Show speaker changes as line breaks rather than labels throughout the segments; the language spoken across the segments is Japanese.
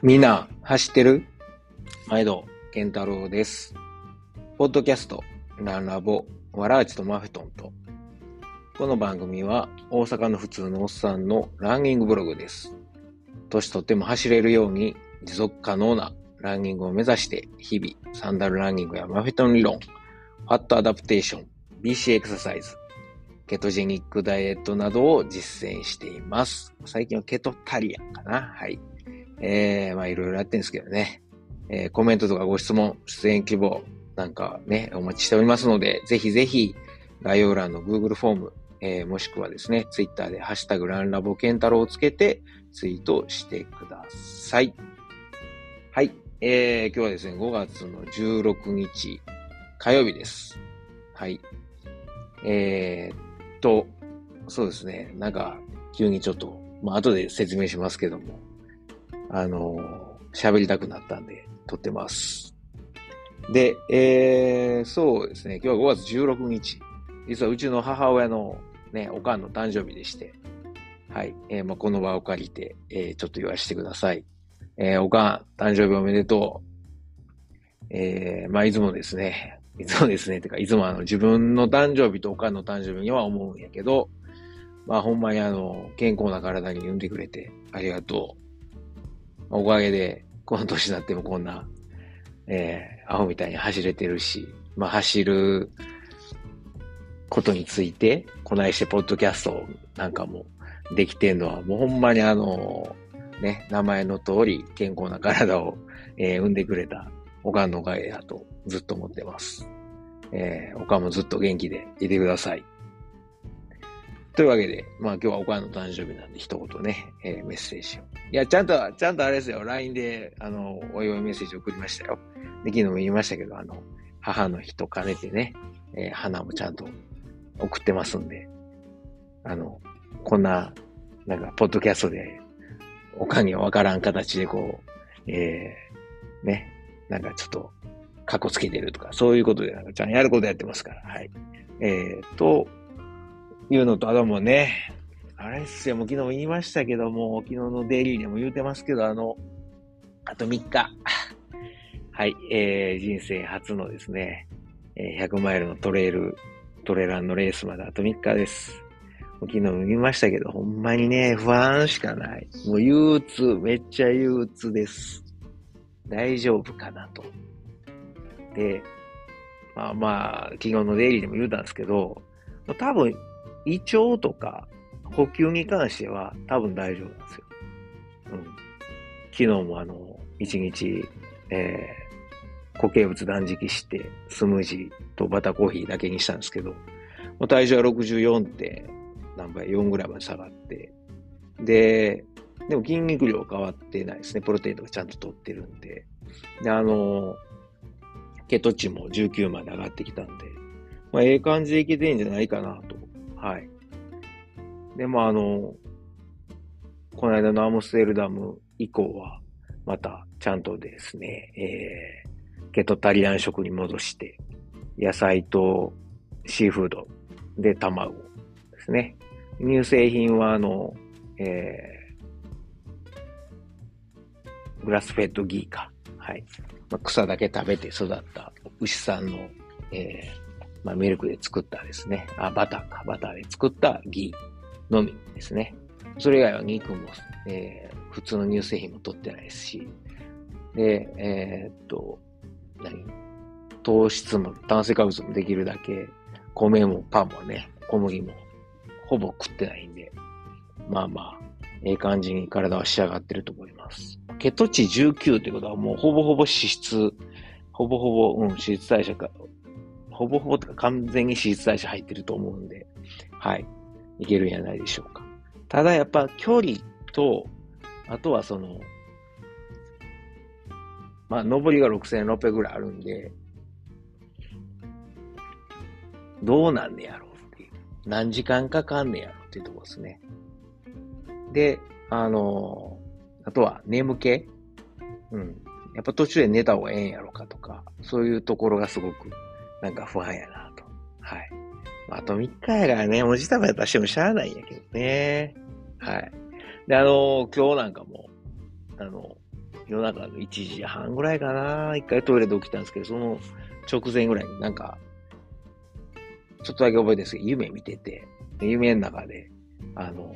みんな、走ってる？毎度、健太郎です。ポッドキャスト、ランラボ、わらあちとマフトンと。この番組は、大阪の普通のおっさんのランニングブログです。年取っても走れるように、持続可能なランニングを目指して、日々、サンダルランニングやマフェトン理論、ファットアダプテーション、BC エクササイズ、ケトジェニックダイエットなどを実践しています。最近はケトタリアンかな？はい。えー、まあいろいろやってるんですけどね。えー、コメントとかご質問、出演希望なんかね、お待ちしておりますので、ぜひぜひ概要欄の Google フォーム、えー、もしくはですね、Twitter でハッシュタグランラボケンタロウをつけてツイートしてください。はい。えー、今日はですね、5月の16日火曜日です。はい。えー、っと、そうですね、なんか急にちょっと、まあ後で説明しますけども、あの、喋りたくなったんで、撮ってます。で、えー、そうですね、今日は5月16日。実はうちの母親のね、おかんの誕生日でして、はい、えー、まあ、この場を借りて、えー、ちょっと言わせてください。えー、おかん、誕生日おめでとう。えー、まあ、いつもですね、いつもですね、てか、いつもあの、自分の誕生日とおかんの誕生日には思うんやけど、まあ、ほんまにあの、健康な体に産んでくれてありがとう。おかげで、この年になってもこんな、えー、アホみたいに走れてるし、まあ、走ることについて、こないしてポッドキャストなんかもできてんのは、もうほんまにあの、ね、名前の通り健康な体を、えー、産んでくれたおかんのおかげだとずっと思ってます。えー、おかんもずっと元気でいてください。というわけで、まあ今日はおかんの誕生日なんで一言ね、えー、メッセージを。いや、ちゃんと、ちゃんとあれですよ、LINE で、あの、お祝いメッセージ送りましたよ。で、昨日も言いましたけど、あの、母の日と兼ねてね、えー、花もちゃんと送ってますんで、あの、こんな、なんか、ポッドキャストで、おかんにはわからん形でこう、えー、ね、なんかちょっと、かっこつけてるとか、そういうことで、なんかちゃんやることやってますから、はい。えー、と、いうのと、あともね、あれっすよ、もう昨日も言いましたけども、昨日のデイリーでも言うてますけど、あの、あと3日。はい、えー、人生初のですね、えー、100マイルのトレイル、トレランのレースまであと3日です。昨日も言いましたけど、ほんまにね、不安しかない。もう憂鬱、めっちゃ憂鬱です。大丈夫かなと。で、まあまあ、昨日のデイリーでも言うたんですけど、多分、胃腸とか補給に関しては多分大丈夫なんですよ。うん。昨日もあの、一日、えー、固形物断食して、スムージーとバターコーヒーだけにしたんですけど、もう体重は64点何倍、4ぐらいまで下がって、で、でも筋肉量変わってないですね。プロテインとかちゃんと取ってるんで。で、あの、血糖値も19まで上がってきたんで、まあ、ええ感じでいけてんじゃないかなとはい。でもあの、この間のアムステルダム以降は、またちゃんとですね、えー、ケトタリアン食に戻して、野菜とシーフードで卵ですね。乳製品はあの、えー、グラスフェッドギーか。はい。まあ、草だけ食べて育った牛さんの、えー、まあ、ミルクで作ったですね、あ、バターか、バターで作ったギーのみですね。それ以外は肉も、えー、普通の乳製品も取ってないですし、で、えー、っと、何？糖質も炭水化物もできるだけ、米もパンもね、小麦もほぼ食ってないんで、まあまあ、ええ感じに体は仕上がってると思います。血糖値19ってことはもうほぼほぼ脂質、ほぼほぼ、うん、脂質代謝か、ほぼほぼ完全に脂質代謝入ってると思うんで、はい。いけるんじゃないでしょうか。ただやっぱ距離と、あとはその、まあ、上りが6600ぐらいあるんで、どうなんねやろうっていう。何時間かかんねやろうっていうところですね。で、あの、あとは眠気うん。やっぱ途中で寝た方がええんやろかとか、そういうところがすごくなんか不安やなと。はい。あと3日やからね、おじたばやったらしてもしゃあないんやけどね。はい。で、あの、今日なんかも、あの、夜中の1時半ぐらいかな、一回トイレで起きたんですけど、その直前ぐらいになんか、ちょっとだけ覚えてるんですけど、夢見てて、夢の中で、あの、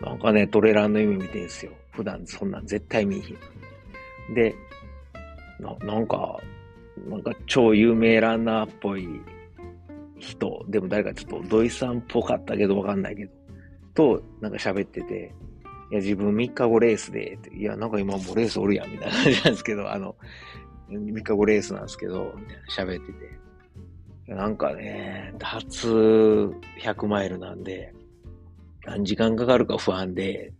なんかね、トレランの夢見てるんですよ。普段そんなん絶対見えひん。で、ななんか、なんか超有名ランナーっぽい人、でも誰かちょっと土井さんっぽかったけどわかんないけど、となんか喋ってて、いや、自分3日後レースで、いや、なんか今もうレースおるやん、みたいな感じなんですけど、あの、3日後レースなんですけど、みたいな喋ってて。なんかね、初100マイルなんで、何時間かかるか不安で、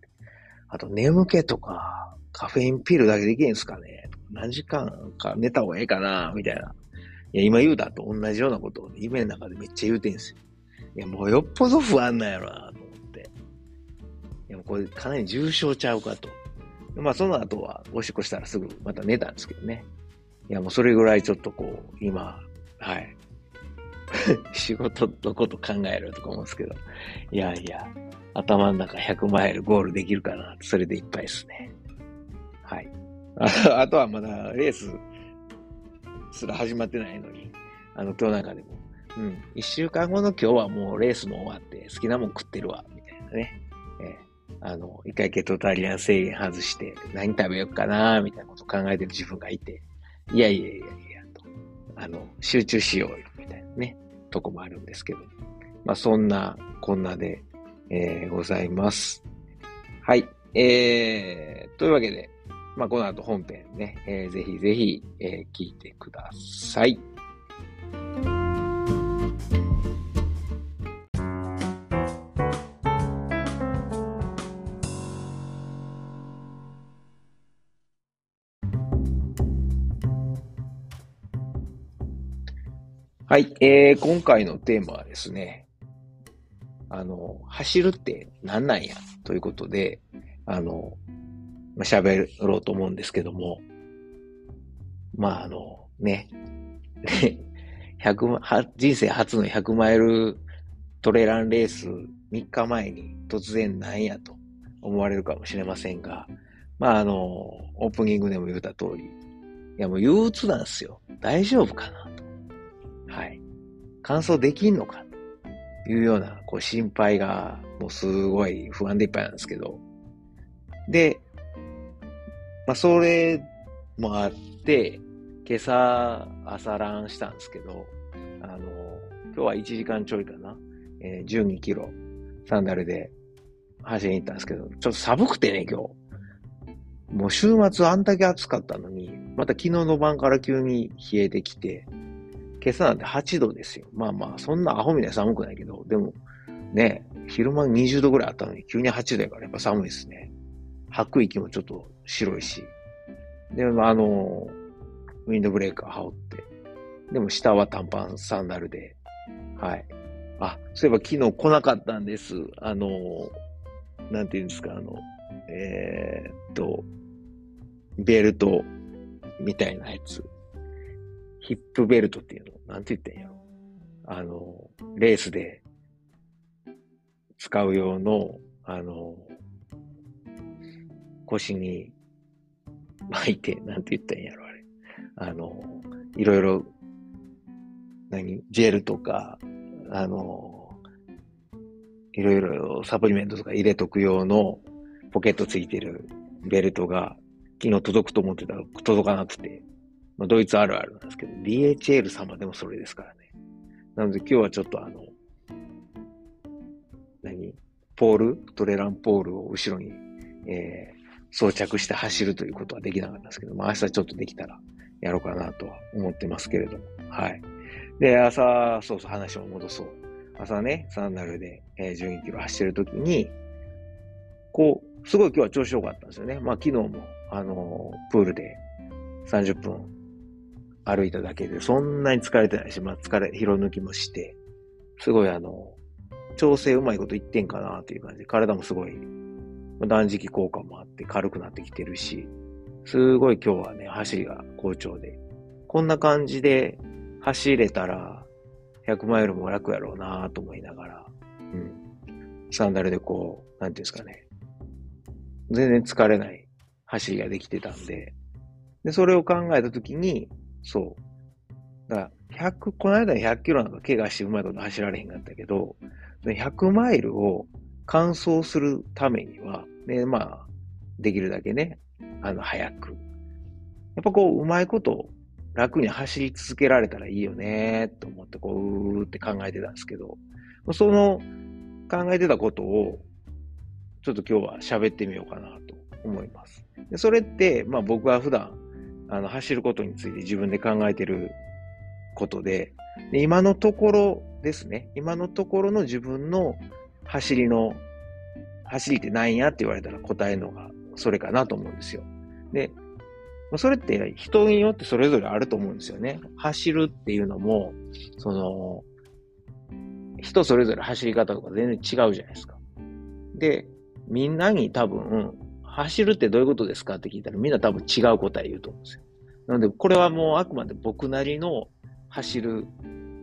あと眠気とか、カフェインピールだけできんすかね。何時間か寝た方がええかなみたいな。いや、今言うたと同じようなことを、夢の中でめっちゃ言うてんすよ。いや、もうよっぽど不安なんやろなと思って。いや、もうこれかなり重症ちゃうかと。まあ、その後は、おしっこしたらすぐまた寝たんですけどね。いや、もうそれぐらいちょっとこう、今、はい。仕事のこと考えるとか思うんですけど。いやいや、頭の中100マイルゴールできるかなそれでいっぱいですね。はい。あとはまだレースすら始まってないのに、あの、今日なんかでも、うん、一週間後の今日はもうレースも終わって好きなもん食ってるわ、みたいなね。えー、あの、一回ケトタリアン制限外して何食べようかな、みたいなこと考えてる自分がいて、いやいやいやいや、と、あの、集中しようよ、みたいなね、とこもあるんですけど。まあ、そんな、こんなで、えー、ございます。はい。えー、というわけで、まあ、この後本編ね、えー、ぜひぜひ、えー、聞いてください。はい、えー、今回のテーマはですね、あの、走るって何なんや？ということで、あの、まあ、喋ろうと思うんですけども、まあ、あの、ね、100人生初の100マイルトレランレース3日前に突然なんやと思われるかもしれませんが、まあ、あの、オープニングでも言った通り、いやもう憂鬱なんですよ。大丈夫かなと。はい。完走できんのかというような、こう、心配が、もうすごい不安でいっぱいなんですけど。で、まあ、それもあって、今朝、朝ランしたんですけど、あの、今日は1時間ちょいかな。えー、12キロ、サンダルで走りに行ったんですけど、ちょっと寒くてね、今日。もう週末あんだけ暑かったのに、また昨日の晩から急に冷えてきて、今朝なんて8度ですよ。まあまあ、そんなアホみたいに寒くないけど、でも、ね、昼間20度ぐらいあったのに、急に8度やからやっぱ寒いですね。吐く息もちょっと白いし。で、あの、ウィンドブレーカー羽織って。でも下は短パンサンダルで。はい。あ、そういえば昨日来なかったんです。あの、なんていうんですか、あの、えー、っと、ベルトみたいなやつ。ヒップベルトっていうの、なんて言ってんやろ。あの、レースで使う用の、あの、腰に巻いて、なんて言ったんやろ、あれ。あの、いろいろ、何ジェルとか、あの、いろいろサプリメントとか入れとく用のポケットついてるベルトが昨日届くと思ってたら届かなくて、まあ、ドイツあるあるなんですけど、DHL 様でもそれですからね。なので今日はちょっとあの、何ポール？トレランポールを後ろに、えー、装着して走るということはできなかったんですけど、まあ明日ちょっとできたらやろうかなとは思ってますけれども。はい。で、朝、そうそう、話を戻そう。朝ね、サンダルで、えー、12キロ走ってるときに、こう、すごい今日は調子良かったんですよね。まあ昨日も、あのー、プールで30分歩いただけで、そんなに疲れてないし、まあ疲れ、疲労抜きもして、すごいあの、調整うまいこと言ってんかなという感じで、体もすごい、断食効果もあって軽くなってきてるし、すごい今日はね、走りが好調で、こんな感じで走れたら、100マイルも楽やろうなぁと思いながら、うん。サンダルでこう、なんていうんですかね。全然疲れない走りができてたんで、で、それを考えたときに、そう。だから、100、この間100キロなんか怪我してうまいこと走られへんかったけど、100マイルを完走するためには、ね、まあ、できるだけね、あの、早く。やっぱこう、うまいこと楽に走り続けられたらいいよね、と思って、こう、うーって考えてたんですけど、その考えてたことを、ちょっと今日は喋ってみようかなと思います。でそれって、まあ僕は普段、あの、走ることについて自分で考えてることで、で今のところですね、今のところの自分の走りの、走りって何やって言われたら答えるのがそれかなと思うんですよ。で、それって人によってそれぞれあると思うんですよね。走るっていうのも、その、人それぞれ走り方とか全然違うじゃないですか。で、みんなに多分、走るってどういうことですかって聞いたらみんな多分違う答え言うと思うんですよ。なので、これはもうあくまで僕なりの走る、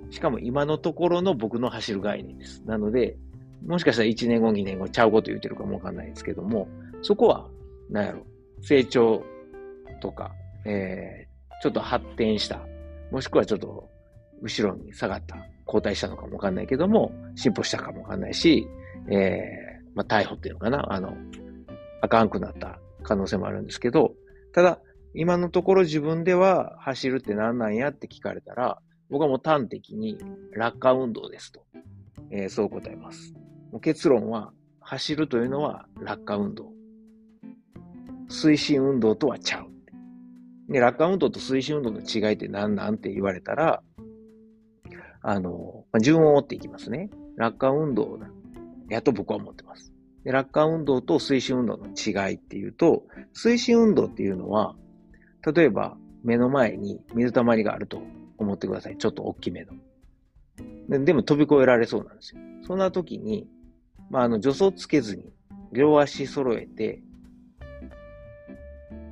しかも今のところの僕の走る概念です。なので、もしかしたら1年後、2年後ちゃうこと言ってるかもわかんないですけども、そこは、なんやろ、成長とか、えー、ちょっと発展した、もしくはちょっと後ろに下がった、後退したのかもわかんないけども、進歩したかもわかんないし、えー、まあ、逮捕っていうのかな、あの、あかんくなった可能性もあるんですけど、ただ、今のところ自分では走るって何なんやって聞かれたら、僕はもう端的に落下運動ですと、えー、そう答えます。結論は、走るというのは落下運動。推進運動とはちゃう。で、落下運動と推進運動の違いって何なんって言われたら、あの、まあ、順を追っていきますね。落下運動だ。やと僕は思ってます。で落下運動と推進運動の違いっていうと、推進運動っていうのは、例えば目の前に水たまりがあると思ってください。ちょっと大きめの。ででも飛び越えられそうなんですよ。そんな時に、まあ、あの、助走つけずに、両足揃えて、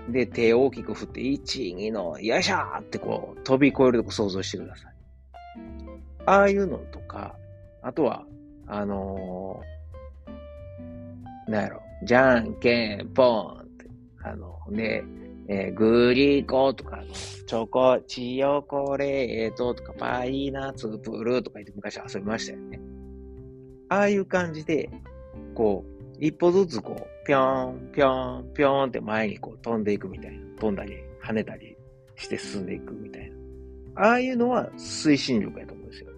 で、手を大きく振って、1、2の、よいしょーってこう、飛び越えるとこ想像してください。ああいうのとか、あとは、あのー、なんやろ、じゃんけんぽんって、あの、ね、えー、グリコとか、チョコ、チヨコレートとか、パイナツプルとか言って昔遊びましたよね。ああいう感じで、こう、一歩ずつこう、ぴょん、ぴょん、ぴょんって前にこう飛んでいくみたいな。飛んだり、跳ねたりして進んでいくみたいな。ああいうのは推進力やと思うんですよ。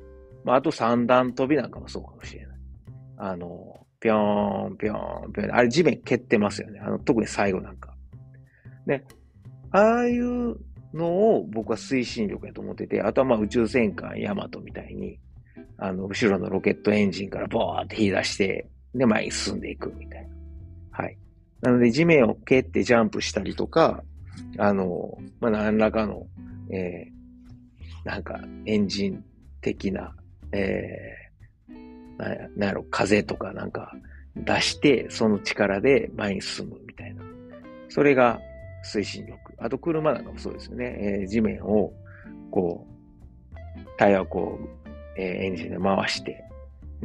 まあ、あと三段飛びなんかもそうかもしれない。あの、ぴょん、ぴょん、ぴょん。あれ地面蹴ってますよね。あの、特に最後なんか。で、ああいうのを僕は推進力やと思ってて、あとはまあ宇宙戦艦ヤマトみたいに、あの、後ろのロケットエンジンからボーって引き出して、で、前に進んでいくみたいな。はい。なので、地面を蹴ってジャンプしたりとか、あの、まあ、何らかの、えー、なんか、エンジン的な、えー、ななんやろ、風とかなんか出して、その力で前に進むみたいな。それが推進力。あと、車なんかもそうですよね。えー、地面を、こう、タイヤをこう、えー、エンジンで回して、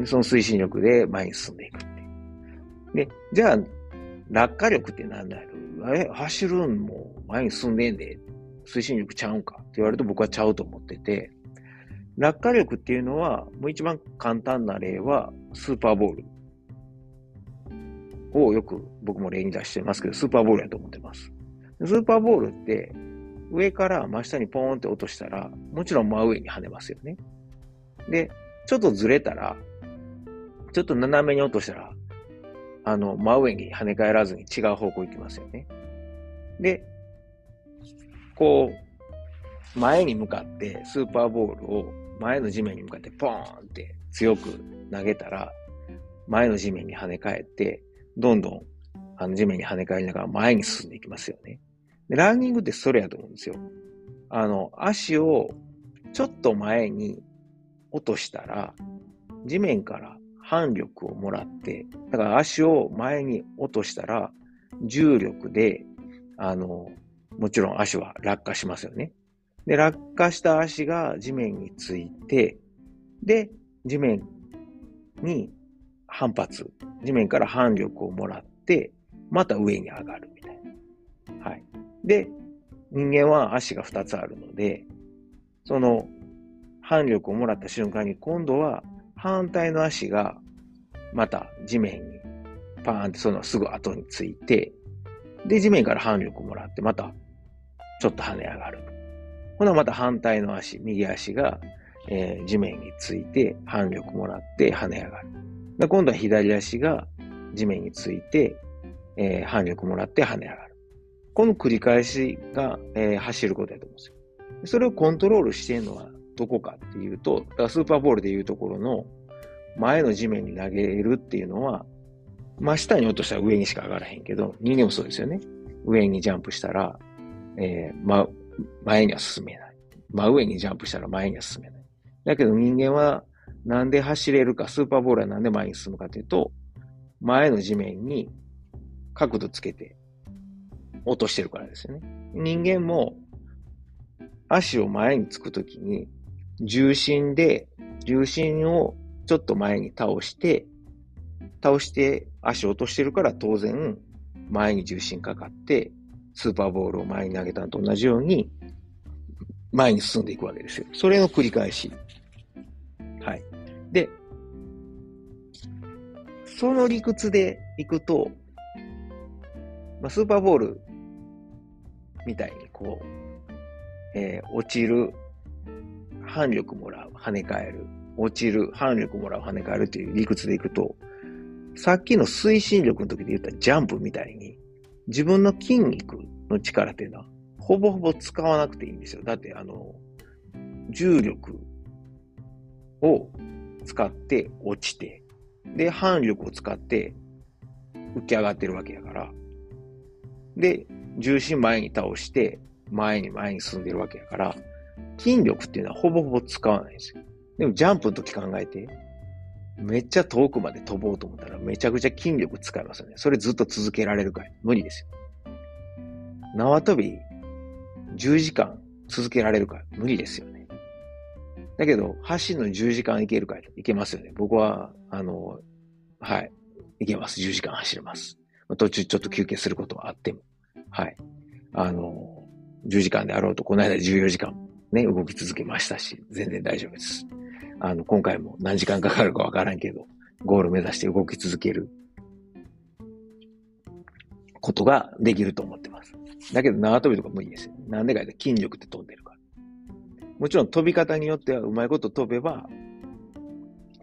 その推進力で前に進んでいくってで、じゃあ、落下力って何だろうえ、走るんも前に進んでんで、推進力ちゃうんかって言われると僕はちゃうと思ってて、落下力っていうのは、もう一番簡単な例は、スーパーボール。をよく僕も例に出してますけど、スーパーボールやと思ってます。スーパーボールって、上から真下にポーンって落としたら、もちろん真上に跳ねますよね。で、ちょっとずれたら、ちょっと斜めに落としたら、あの、真上に跳ね返らずに違う方向行きますよね。で、こう、前に向かってスーパーボールを前の地面に向かってポーンって強く投げたら、前の地面に跳ね返って、どんどんあの地面に跳ね返りながら前に進んでいきますよね。で、ランニングってそれやと思うんですよ。あの、足をちょっと前に落としたら、地面から反力をもらって、だから足を前に落としたら、重力で、あの、もちろん足は落下しますよね。で、落下した足が地面について、で、地面に反発、地面から反力をもらって、また上に上がるみたいな。はい。で、人間は足が2つあるので、その反力をもらった瞬間に今度は反対の足がまた地面にパーンってそのすぐ後について、で、地面から反力をもらって、またちょっと跳ね上がる。ほな、また反対の足、右足が、えー、地面について反力もらって跳ね上がる。で今度は左足が地面について、えー、反力もらって跳ね上がる。この繰り返しが、えー、走ることだと思うんですよ。それをコントロールしているのはどこかっていうと、スーパーボールでいうところの前の地面に投げるっていうのは、真下に落としたら上にしか上がらへんけど、人間もそうですよね。上にジャンプしたら、えー、ま、前には進めない。真上にジャンプしたら前には進めない。だけど人間はなんで走れるか、スーパーボールはなんで前に進むかというと、前の地面に角度つけて落としてるからですよね。人間も足を前につくときに重心で、重心をちょっと前に倒して、倒して足を落としてるから当然前に重心かかってスーパーボールを前に投げたのと同じように前に進んでいくわけですよ。それの繰り返し。はい。で、その理屈でいくと、まあ、スーパーボールみたいにこう、えー、落ちる、反力もらう、跳ね返る、落ちる、反力もらう、跳ね返るっていう理屈でいくと、さっきの推進力の時で言ったジャンプみたいに、自分の筋肉の力っていうのは、ほぼほぼ使わなくていいんですよ。だって、あの、重力を使って落ちて、で、反力を使って浮き上がってるわけやから、で、重心前に倒して、前に前に進んでるわけやから、筋力っていうのはほぼほぼ使わないんですよ。でもジャンプの時考えて、めっちゃ遠くまで飛ぼうと思ったらめちゃくちゃ筋力使いますよね。それずっと続けられるかい無理ですよ。縄跳び10時間続けられるか無理ですよね。だけど、走るの10時間いけるかいいけますよね。僕は、あの、はい、いけます。10時間走れます。途中ちょっと休憩することはあっても。はい。あの、10時間であろうと、この間14時間ね、動き続けましたし、全然大丈夫です。あの、今回も何時間かかるかわからんけど、ゴール目指して動き続けることができると思ってます。だけど縄跳びとか無理ですよ。なんでかって筋力って飛んでるから。もちろん飛び方によってはうまいこと飛べば、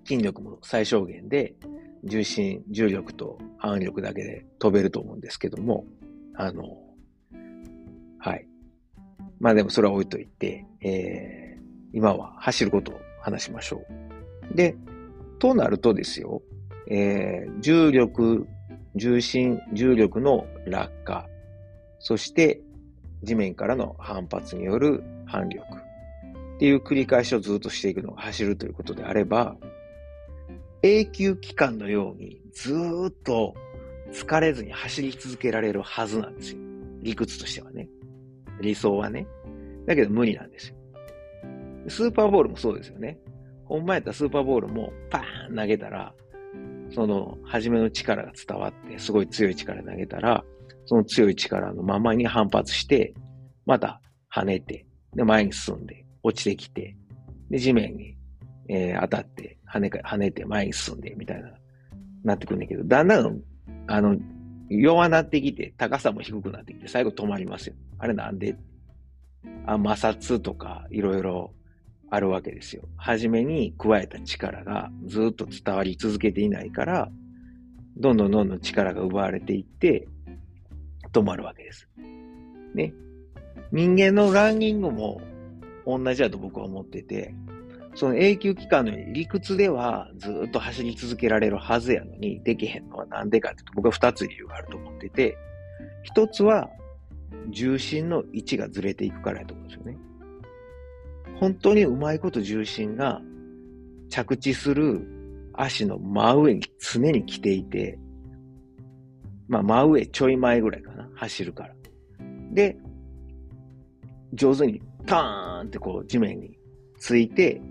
筋力も最小限で、重心、重力と反力だけで飛べると思うんですけども、あの、はい。まあでもそれは置いといて、えー、今は走ることを話しましょう。で、となるとですよ、えー、重力、重心、重力の落下、そして地面からの反発による反力っていう繰り返しをずっとしていくのが走るということであれば、永久期間のようにずっと疲れずに走り続けられるはずなんですよ。理屈としてはね。理想はね。だけど無理なんですよ。スーパーボールもそうですよね。ほんまやったらスーパーボールもパーン投げたら、その、初めの力が伝わって、すごい強い力投げたら、その強い力のままに反発して、また跳ねて、で、前に進んで、落ちてきて、で、地面に、えー、当たって、跳ね、跳ねて、前に進んで、みたいな、なってくるんだけど、だんだん、あの、弱なってきて、高さも低くなってきて、最後止まりますよ。あれなんであ摩擦とか、いろいろあるわけですよ。初めに加えた力がずっと伝わり続けていないから、どんどんどんどん力が奪われていって、止まるわけです。ね。人間のランニングも同じだと僕は思ってて、その永久期間の理屈ではずっと走り続けられるはずやのにできへんのはなんでかって僕は二つ理由があると思ってて、一つは重心の位置がずれていくからやと思うんですよね。本当にうまいこと重心が着地する足の真上に常に来ていて、まあ真上ちょい前ぐらいかな、走るから。で、上手にターンってこう地面について、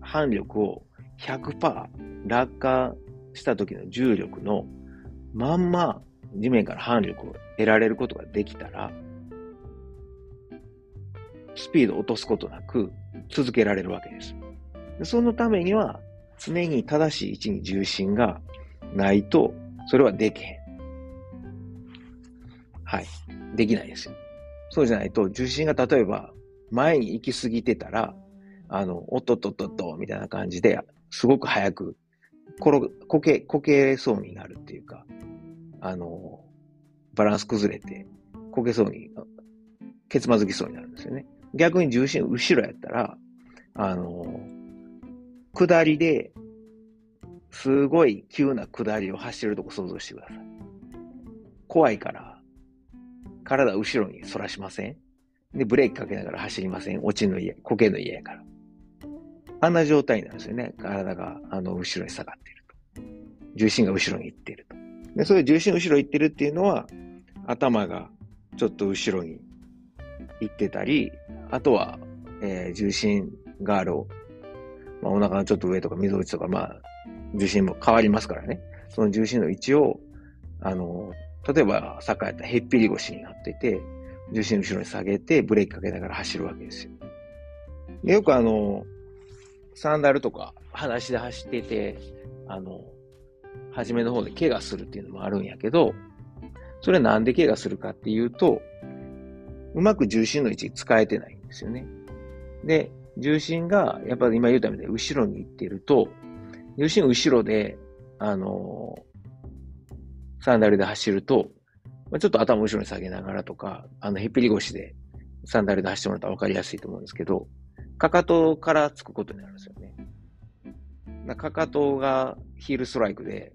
反力を100%落下した時の重力のまんま地面から反力を得られることができたら、スピードを落とすことなく続けられるわけです。そのためには、常に正しい位置に重心がないと、それはできへん。はい。できないですよ。そうじゃないと、重心が例えば前に行き過ぎてたら、あの、おっとっとっとっと、みたいな感じで、すごく早く、転こけ、こけそうになるっていうか、あの、バランス崩れて、こけそうに、けつまずきそうになるんですよね。逆に重心後ろやったら、あの、下りで、すごい急な下りを走るとこ想像してください。怖いから、体後ろに反らしませんで、ブレーキかけながら走りません落ちの家、こけの家やから。あんな状態なんですよね。体が、あの、後ろに下がっていると。重心が後ろに行っていると。で、そういう重心後ろ行ってるっていうのは、頭がちょっと後ろに行ってたり、あとは、えー、重心がある、まあ、お腹のちょっと上とか溝落ちとか、まあ、重心も変わりますからね。その重心の位置を、あの、例えば、サッカーやったらへっぴり腰になってて、重心後ろに下げて、ブレーキかけながら走るわけですよ。でよくあの、サンダルとか、裸足で走ってて、あの、初めの方で怪我するっていうのもあるんやけど、それなんで怪我するかっていうと、うまく重心の位置使えてないんですよね。で、重心が、やっぱり今言うたみたいに後ろに行ってると、重心後ろで、あのサンダルで走ると、まあ、ちょっと頭後ろに下げながらとか、あの、へっぴり腰でサンダルで走ってもらったら分かりやすいと思うんですけど、かかとからつくことになるんですよね。かかとがヒールストライクで、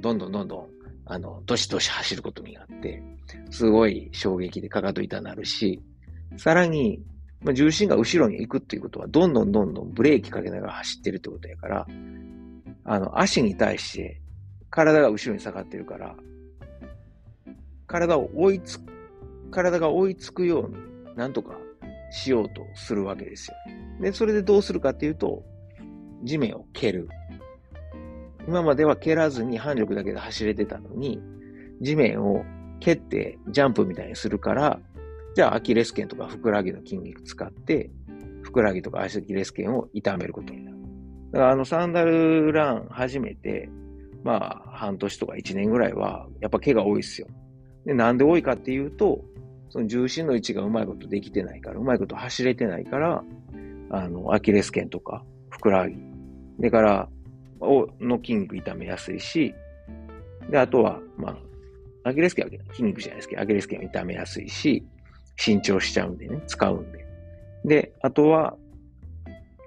どんどんどんどん、あの、どしどし走ることになって、すごい衝撃でかかと痛になるし、さらに、まあ、重心が後ろに行くっていうことは、どんどんどんどんブレーキかけながら走ってるってことやから、あの、足に対して体が後ろに下がってるから、体を追いつ、体が追いつくように、なんとかしようとするわけですよ。で、それでどうするかっていうと、地面を蹴る。今までは蹴らずに反力だけで走れてたのに、地面を蹴ってジャンプみたいにするから、じゃあアキレス腱とかふくらはぎの筋肉使って、ふくらはぎとかアキレス腱を痛めることになる。だからあのサンダルラン始めて、まあ半年とか1年ぐらいは、やっぱ毛が多いですよ。で、なんで多いかっていうと、その重心の位置がうまいことできてないから、うまいこと走れてないから、あの、アキレス腱とか、ふくらはぎ、でから、をの筋肉痛めやすいし、で、あとは、まあ、アキレス腱は筋肉じゃないですけど、アキレス腱は痛めやすいし、伸長しちゃうんでね、使うんで。で、あとは、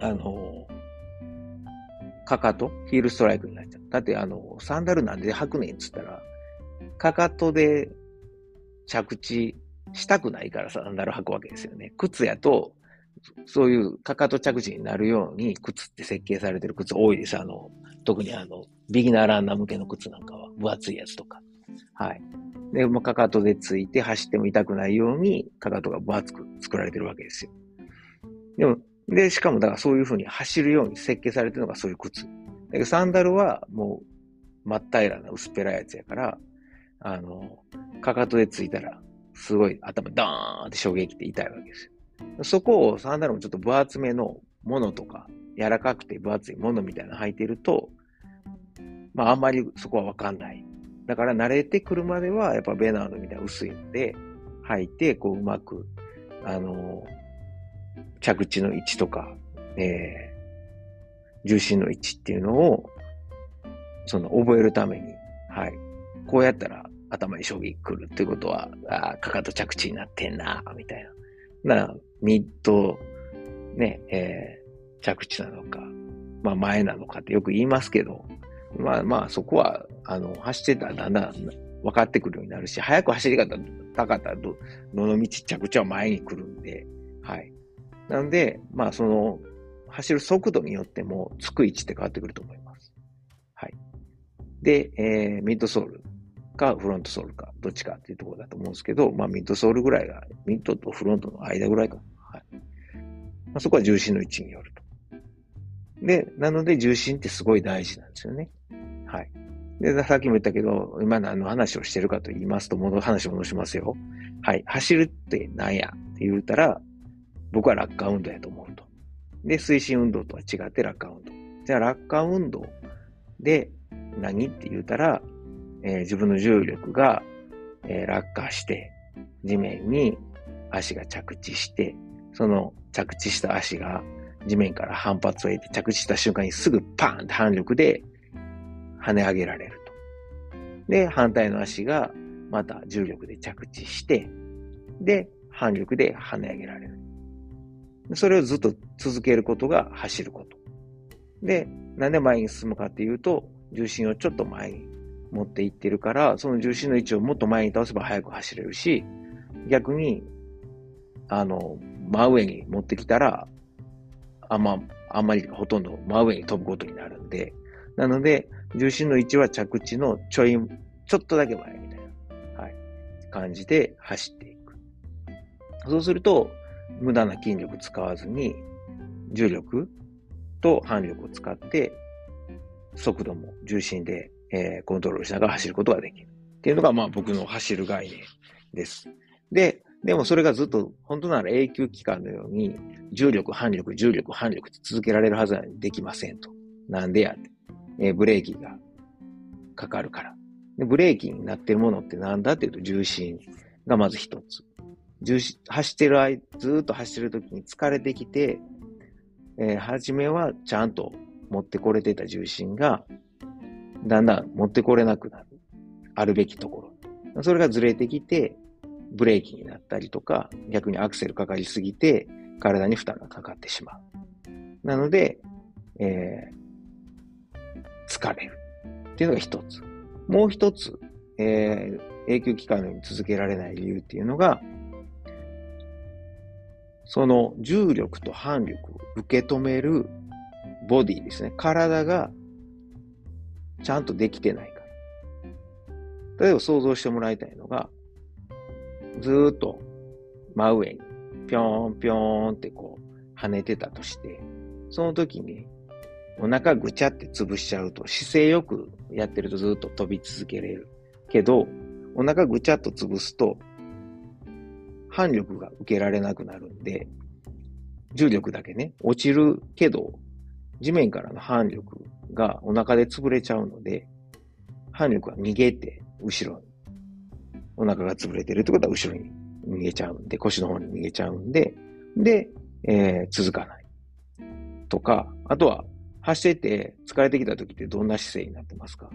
あの、かかと、ヒールストライクになっちゃう。だって、あの、サンダルなんで履くねんっつったら、かかとで着地したくないからサンダル履くわけですよね。靴やと、そういうかかと着地になるように靴って設計されてる靴多いです。あの、特にあの、ビギナーランナー向けの靴なんかは分厚いやつとか。はい。で、まあ、かかとでついて走っても痛くないように、かかとが分厚く作られてるわけですよ。でも、で、しかもだからそういうふうに走るように設計されてるのがそういう靴。だけどサンダルはもう真っ平らな薄っぺらいやつやから、あの、かかとでついたら、すごい頭ドーンって衝撃って痛いわけですよ。そこをサンダルもちょっと分厚めのものとか、柔らかくて分厚いものみたいなの履いてると、まああんまりそこはわかんない。だから慣れてくるまでは、やっぱベナードみたいな薄いので、履いて、こううまく、あの、着地の位置とか、えー、重心の位置っていうのを、その覚えるために、はい。こうやったら頭に衝撃来るっていうことは、あかかと着地になってんな、みたいな。なミッド、ね、えー、着地なのか、まあ前なのかってよく言いますけど、まあまあそこは、あの、走ってたらだんだん分かってくるようになるし、早く走り方高かったらど、どの道着地は前に来るんで、はい。なんで、まあその、走る速度によっても、つく位置って変わってくると思います。はい。で、えー、ミッドソール。かフロントソールか、どっちかっていうところだと思うんですけど、まあミッドソールぐらいが、ミッドとフロントの間ぐらいか。まあ、そこは重心の位置によると。で、なので重心ってすごい大事なんですよね。はい。で、さっきも言ったけど、今何の話をしてるかと言いますと、戻話戻しますよ。はい。走るって何やって言うたら、僕は落下運動やと思うと。で、推進運動とは違って落下運動。じゃあ落下運動で何って言うたら、えー、自分の重力が、えー、落下して、地面に足が着地して、その着地した足が地面から反発を得て着地した瞬間にすぐパーンって反力で跳ね上げられると。で、反対の足がまた重力で着地して、で、反力で跳ね上げられる。それをずっと続けることが走ること。で、なんで前に進むかっていうと、重心をちょっと前に持っていってるから、その重心の位置をもっと前に倒せば速く走れるし、逆に、あの、真上に持ってきたら、あんま、あんまりほとんど真上に飛ぶことになるんで、なので、重心の位置は着地のちょい、ちょっとだけ前みたいな、はい、感じで走っていく。そうすると、無駄な筋力使わずに、重力と反力を使って、速度も重心で、えー、コントロールしながら走ることができる。っていうのが、まあ僕の走る概念です。で、でもそれがずっと、本当なら永久期間のように、重力、反力、重力、反力って続けられるはずはできませんと。なんでやって。えー、ブレーキがかかるから。でブレーキになってるものってなんだっていうと重心がまず一つ。重心、走ってる間、ずっと走ってる時に疲れてきて、えー、初めはちゃんと持ってこれてた重心が、だんだん持ってこれなくなる。あるべきところ。それがずれてきて、ブレーキになったりとか、逆にアクセルかかりすぎて、体に負担がかかってしまう。なので、え疲れる。っていうのが一つ。もう一つ、えー、永久期間に続けられない理由っていうのが、その重力と反力を受け止めるボディですね。体がちゃんとできてないから。例えば想像してもらいたいのが、ずーっと真上にぴょんぴょんってこう跳ねてたとして、その時にお腹ぐちゃって潰しちゃうと、姿勢よくやってるとずっと飛び続けれる。けど、お腹ぐちゃっと潰すと、反力が受けられなくなるんで、重力だけね、落ちるけど、地面からの反力がお腹で潰れちゃうので、反力が逃げて、後ろに。お腹が潰れてるってことは後ろに逃げちゃうんで、腰の方に逃げちゃうんで、で、えー、続かない。とか、あとは走ってて疲れてきた時ってどんな姿勢になってますか？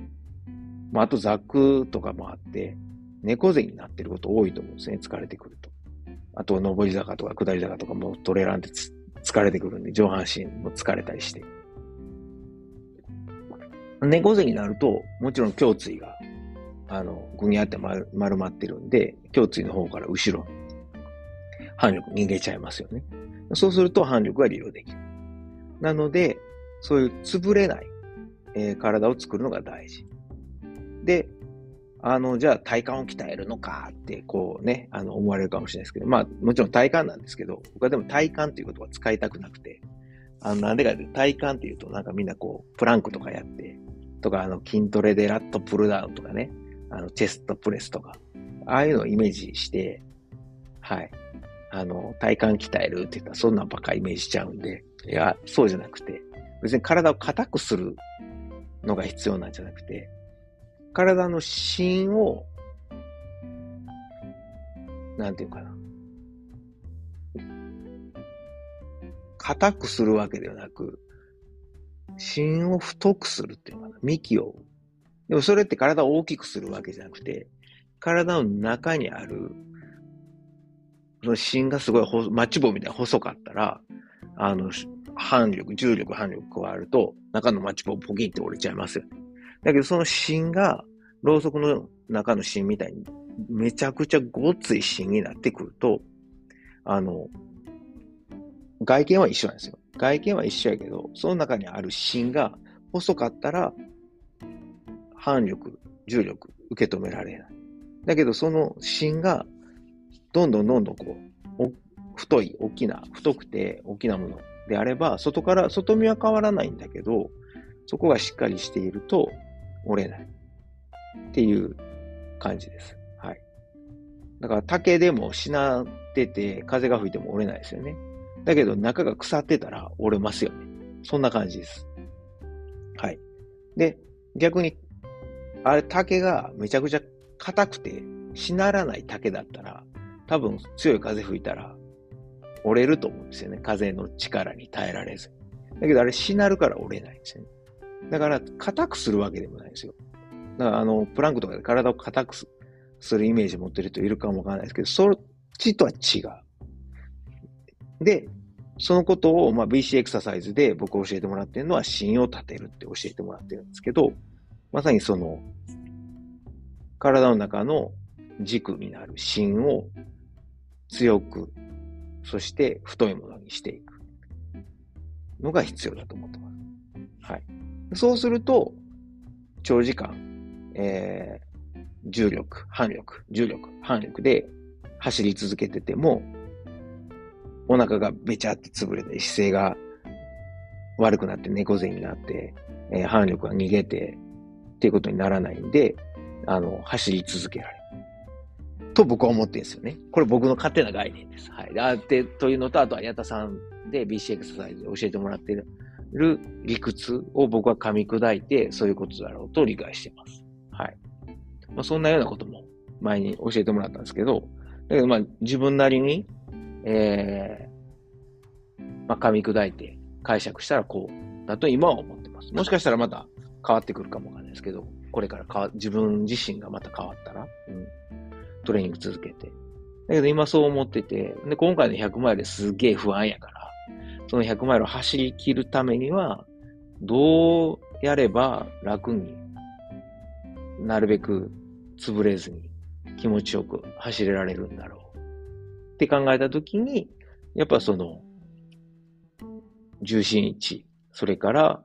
まあ、あとザックとかもあって、猫背になってること多いと思うんですね、疲れてくると。あと、上り坂とか下り坂とかもトレーラーって疲れてくるんで、上半身も疲れたりして。猫背になると、もちろん胸椎が、あの、ぐにゃって丸まってるんで、胸椎の方から後ろ、反力逃げちゃいますよね。そうすると反力が利用できる。なので、そういう潰れない、えー、体を作るのが大事。で、あの、じゃあ体幹を鍛えるのかって、こうね、あの、思われるかもしれないですけど、まあ、もちろん体幹なんですけど、僕はでも体幹っていうことは使いたくなくて、あの、なんでかっていうと体幹っていうと、なんかみんなこう、プランクとかやって、とか、あの、筋トレでラットプルダウンとかね、あの、チェストプレスとか、ああいうのをイメージして、はい。あの、体幹鍛えるって言ったら、そんなんばっかイメージしちゃうんで、いや、そうじゃなくて、別に体を硬くするのが必要なんじゃなくて、体の芯を、なんていうかな。硬くするわけではなく、芯を太くするっていうのかな。幹を。でもそれって体を大きくするわけじゃなくて、体の中にある、その芯がすごいマッチ棒みたいな細かったら、あの、反力、重力、反力加わると、中のマッチ棒ポキンって折れちゃいますよ。だけどその芯が、ろうそくの中の芯みたいに、めちゃくちゃごっつい芯になってくると、あの、外見は一緒なんですよ。外見は一緒やけど、その中にある芯が細かったら、反力、重力、受け止められない。だけど、その芯が、どんどんどんどんこう、太い、大きな、太くて大きなものであれば、外から、外見は変わらないんだけど、そこがしっかりしていると折れない。っていう感じです。はい。だから竹でもしなってて風が吹いても折れないですよね。だけど中が腐ってたら折れますよね。そんな感じです。はい。で、逆に、あれ竹がめちゃくちゃ硬くてしならない竹だったら、多分強い風吹いたら折れると思うんですよね。風の力に耐えられず。だけどあれしなるから折れないんですよね。だから硬くするわけでもないんですよ。だからあの、プランクとかで体を硬くするイメージ持ってる人いるかもわからないですけど、そっちとは違う。で、そのことを、まあ、BC エクササイズで僕教えてもらってるのは芯を立てるって教えてもらってるんですけど、まさにその、体の中の軸になる芯を強く、そして太いものにしていくのが必要だと思ってます。はい。そうすると、長時間、えー、重力、反力、重力、反力で走り続けてても、お腹がべちゃって潰れて、姿勢が悪くなって猫背になって、えー、反力が逃げて、っていうことにならないんで、あの、走り続けられる。と僕は思ってるんですよね。これ僕の勝手な概念です。はい。あて、というのと、あとは矢田さんで BC エクササイズで教えてもらっている理屈を僕は噛み砕いて、そういうことだろうと理解してます。はい。まあ、そんなようなことも前に教えてもらったんですけど、だけどまあ自分なりに、えー、まあ噛み砕いて解釈したらこうだと今は思ってます。もしかしたらまた変わってくるかもわかんないですけど、これからか自分自身がまた変わったら、うん、トレーニング続けて。だけど今そう思ってて、で、今回の100マイルすげえ不安やから、その100マイルを走り切るためには、どうやれば楽になるべく潰れずに気持ちよく走れられるんだろうって考えたときに、やっぱその重心位置、それから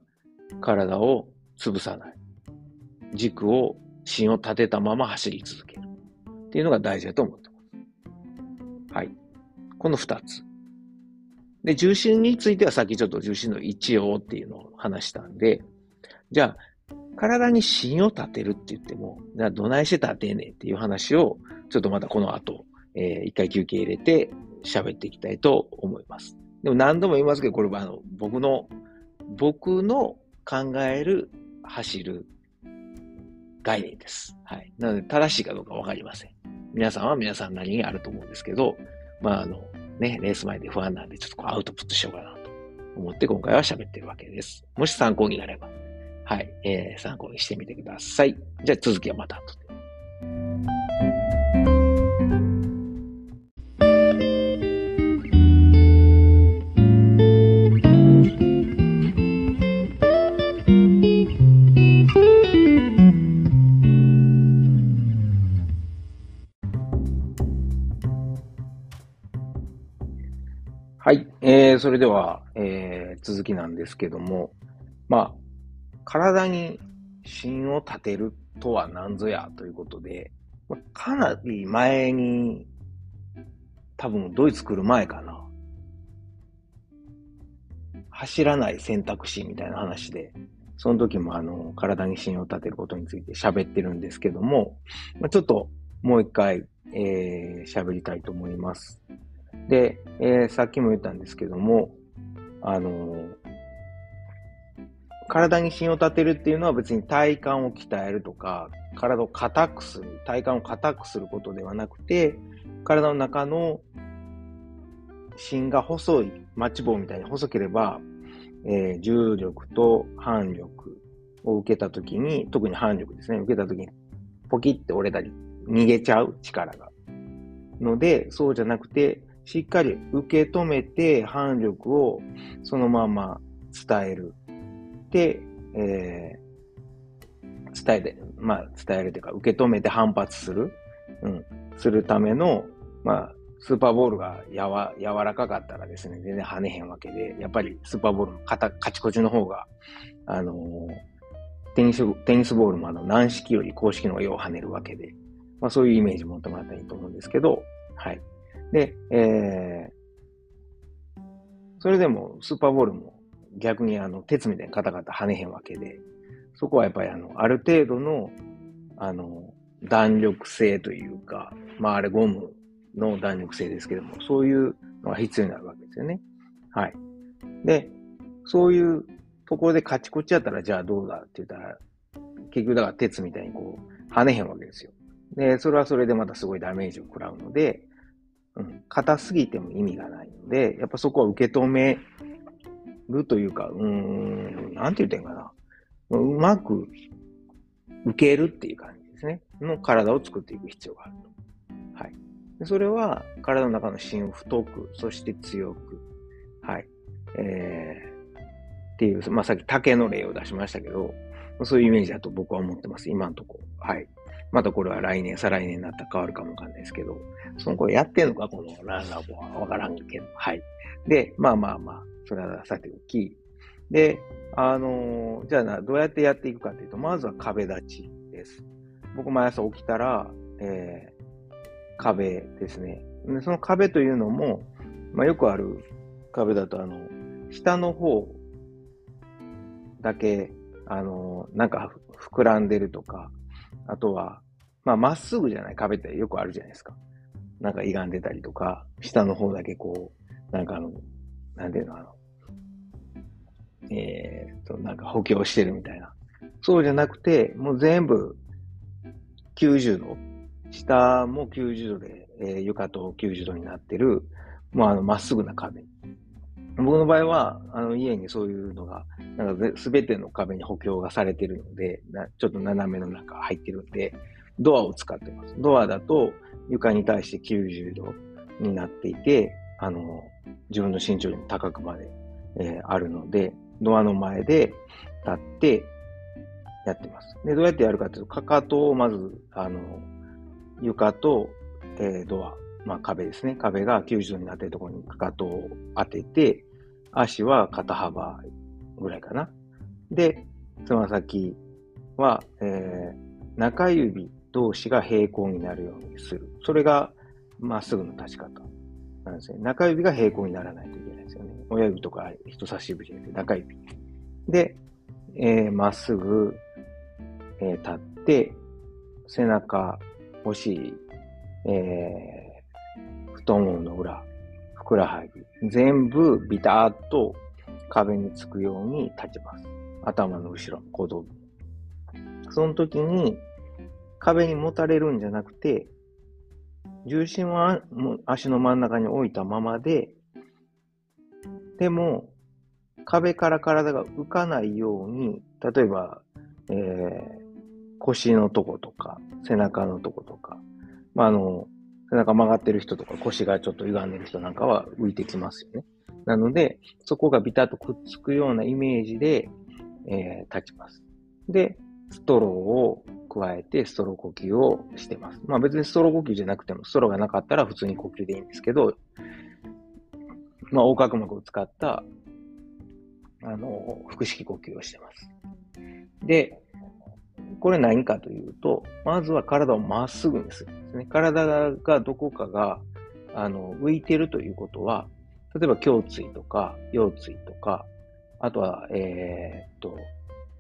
体を潰さない。軸を、芯を立てたまま走り続ける。っていうのが大事だと思ってます。はい。この二つ。で、重心についてはさっきちょっと重心の位置をっていうのを話したんで、じゃあ、体に芯を立てるって言っても、じゃあどないして立てねんっていう話を、ちょっとまたこの後、えー、一回休憩入れて喋っていきたいと思います。でも何度も言いますけど、これはあの、僕の、僕の考える走る概念です。はい。なので、正しいかどうかわかりません。皆さんは皆さんなりにあると思うんですけど、まあ、あの、ね、レース前で不安なんで、ちょっとこうアウトプットしようかなと思って今回は喋ってるわけです。もし参考になれば、はい、えー、参考にしてみてください。じゃあ続きはまた後で。それでは、えー、続きなんですけども、まあ、体に芯を立てるとは何ぞやということで、かなり前に、多分ドイツ来る前かな。走らない選択肢みたいな話で、その時もあの、体に芯を立てることについて喋ってるんですけども、ま、ちょっともう一回、えー、喋りたいと思います。で、えー、さっきも言ったんですけども、あのー、体に芯を立てるっていうのは別に体幹を鍛えるとか、体を硬くする、体幹を硬くすることではなくて、体の中の芯が細い、マッチ棒みたいに細ければ、えー、重力と反力を受けたときに、特に反力ですね、受けたときにポキって折れたり、逃げちゃう力が。ので、そうじゃなくて、しっかり受け止めて反力をそのまま伝える。で、えー、伝えて、まあ伝えるというか、受け止めて反発する。うん。するための、まあ、スーパーボールがやわ柔らかかったらですね、全然跳ねへんわけで、やっぱりスーパーボールのカチコチの方が、あのー、テニス、テニスボールもあの軟式より公式の方がよう跳ねるわけで、まあそういうイメージ持ってもらったらいいと思うんですけど、はい。で、えー、それでもスーパーボールも逆にあの鉄みたいにカタカタ跳ねへんわけで、そこはやっぱりあの、ある程度の、あの、弾力性というか、まああれゴムの弾力性ですけども、そういうのが必要になるわけですよね。はい。で、そういうところでカチコチやったら、じゃあどうだって言ったら、結局だから鉄みたいにこう、跳ねへんわけですよ。で、それはそれでまたすごいダメージを食らうので、うん、硬すぎても意味がないので、やっぱそこは受け止めるというか、うーん、なんて言ってんかな。うまく受けるっていう感じですね。の体を作っていく必要があると。はい。でそれは体の中の芯を太く、そして強く。はい。えー、っていう、まあ、さっき竹の例を出しましたけど、そういうイメージだと僕は思ってます。今のところ。はい。またこれは来年、再来年になったら変わるかもわかんないですけど、そのこれやってんのか、このランラボはわからんけど、はい。で、まあまあまあ、それはさておき、で、あのー、じゃあな、どうやってやっていくかというと、まずは壁立ちです。僕毎朝起きたら、えー、壁ですね。でその壁というのも、まあ、よくある壁だと、あの、下の方だけ、あのー、なんか膨らんでるとか、あとは、まあ、まっすぐじゃない壁ってよくあるじゃないですか。なんか歪んでたりとか、下の方だけこう、なんかあの、なんていうの、あの、えー、と、なんか補強してるみたいな。そうじゃなくて、もう全部90度。下も90度で、えー、床と90度になってる、もうあの、まっすぐな壁。僕の場合は、あの、家にそういうのが、なんかすべての壁に補強がされてるので、なちょっと斜めの中入ってるんで、ドアを使ってます。ドアだと床に対して90度になっていて、あの、自分の身長よりも高くまで、えー、あるので、ドアの前で立ってやってます。で、どうやってやるかというと、かかとをまず、あの、床と、えー、ドア、まあ壁ですね。壁が90度になっているところにかかとを当てて、足は肩幅ぐらいかな。で、つま先は、えー、中指同士が平行になるようにする。それがまっすぐの立ち方なんですね。中指が平行にならないといけないですよね。親指とか人差し指じゃなくて中指。で、えー、まっすぐ、えー、立って、背中、お尻、えー、太ももの裏、ふくらはぎ、全部ビターっと壁につくように立ちます。頭の後ろ、小道部。その時に壁に持たれるんじゃなくて、重心は足の真ん中に置いたままで、でも、壁から体が浮かないように、例えば、えー、腰のとことか、背中のとことか、まあ、あの、背中曲がってる人とか腰がちょっと歪んでる人なんかは浮いてきますよね。なので、そこがビタッとくっつくようなイメージで、えー、立ちます。で、ストローを加えてストロー呼吸をしてます。まあ別にストロー呼吸じゃなくても、ストローがなかったら普通に呼吸でいいんですけど、まあ横隔膜を使った、あの、腹式呼吸をしてます。で、これ何かというと、まずは体をまっすぐにするんですね。体がどこかが、あの、浮いてるということは、例えば胸椎とか腰椎とか、あとは、えー、っと、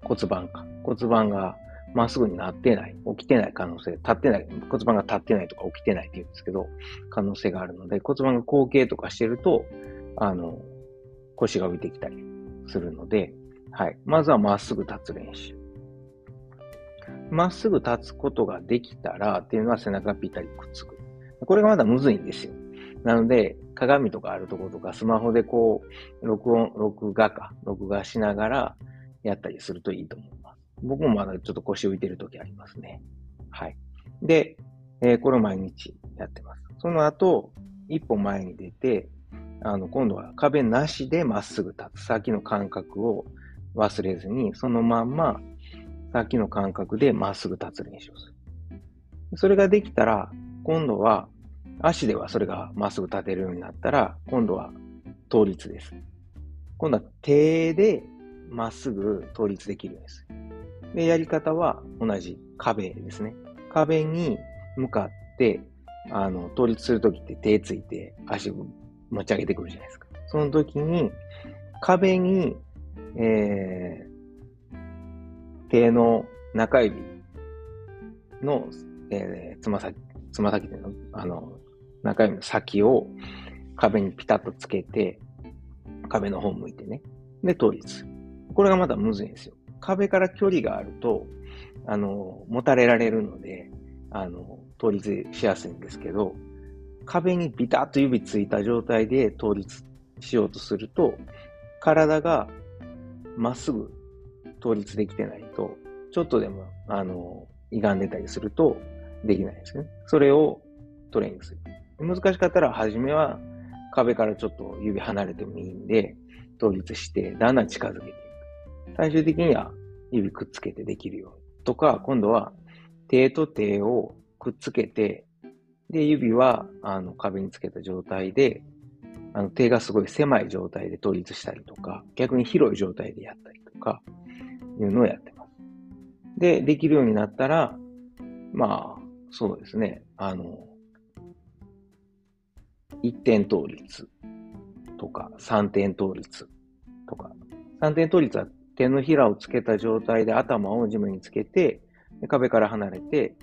骨盤か。骨盤がまっすぐになってない、起きてない可能性、立ってない、骨盤が立ってないとか起きてないって言うんですけど、可能性があるので、骨盤が後傾とかしてると、あの、腰が浮いてきたりするので、はい。まずはまっすぐ立つ練習。まっすぐ立つことができたら、っていうのは背中がぴったりくっつく。これがまだむずいんですよ。なので、鏡とかあるところとか、スマホでこう、録音、録画か、録画しながらやったりするといいと思います。僕もまだちょっと腰浮いてる時ありますね。はい。で、えー、これを毎日やってます。その後、一歩前に出て、あの、今度は壁なしでまっすぐ立つ。先の感覚を忘れずに、そのまんま、先の感覚でまっすぐ立つ練習をする。それができたら、今度は、足ではそれがまっすぐ立てるようになったら、今度は倒立です。今度は手でまっすぐ倒立できるんでする。で、やり方は同じ壁ですね。壁に向かって、あの、倒立するときって手ついて足を持ち上げてくるじゃないですか。その時に、壁に、えー、手の中指の、えー、つま先、つま先での、あの、中指の先を壁にピタッとつけて、壁の方向いてね。で、倒立。これがまたむずいんですよ。壁から距離があると、あの、持たれられるので、あの、倒立しやすいんですけど、壁にビタッと指ついた状態で倒立しようとすると、体がまっすぐ倒立できてないと、ちょっとでも、あの、歪んでたりするとできないですね。それをトレーニングする。難しかったら、初めは壁からちょっと指離れてもいいんで、倒立して、だんだん近づけて。最終的には指くっつけてできるように。とか、今度は手と手をくっつけて、で、指はあの壁につけた状態で、あの手がすごい狭い状態で倒立したりとか、逆に広い状態でやったりとか、いうのをやってます。で、できるようになったら、まあ、そうですね、あの、1点倒立とか3点倒立とか、3点倒立は手のひらをつけた状態で頭を地面につけて、壁から離れて、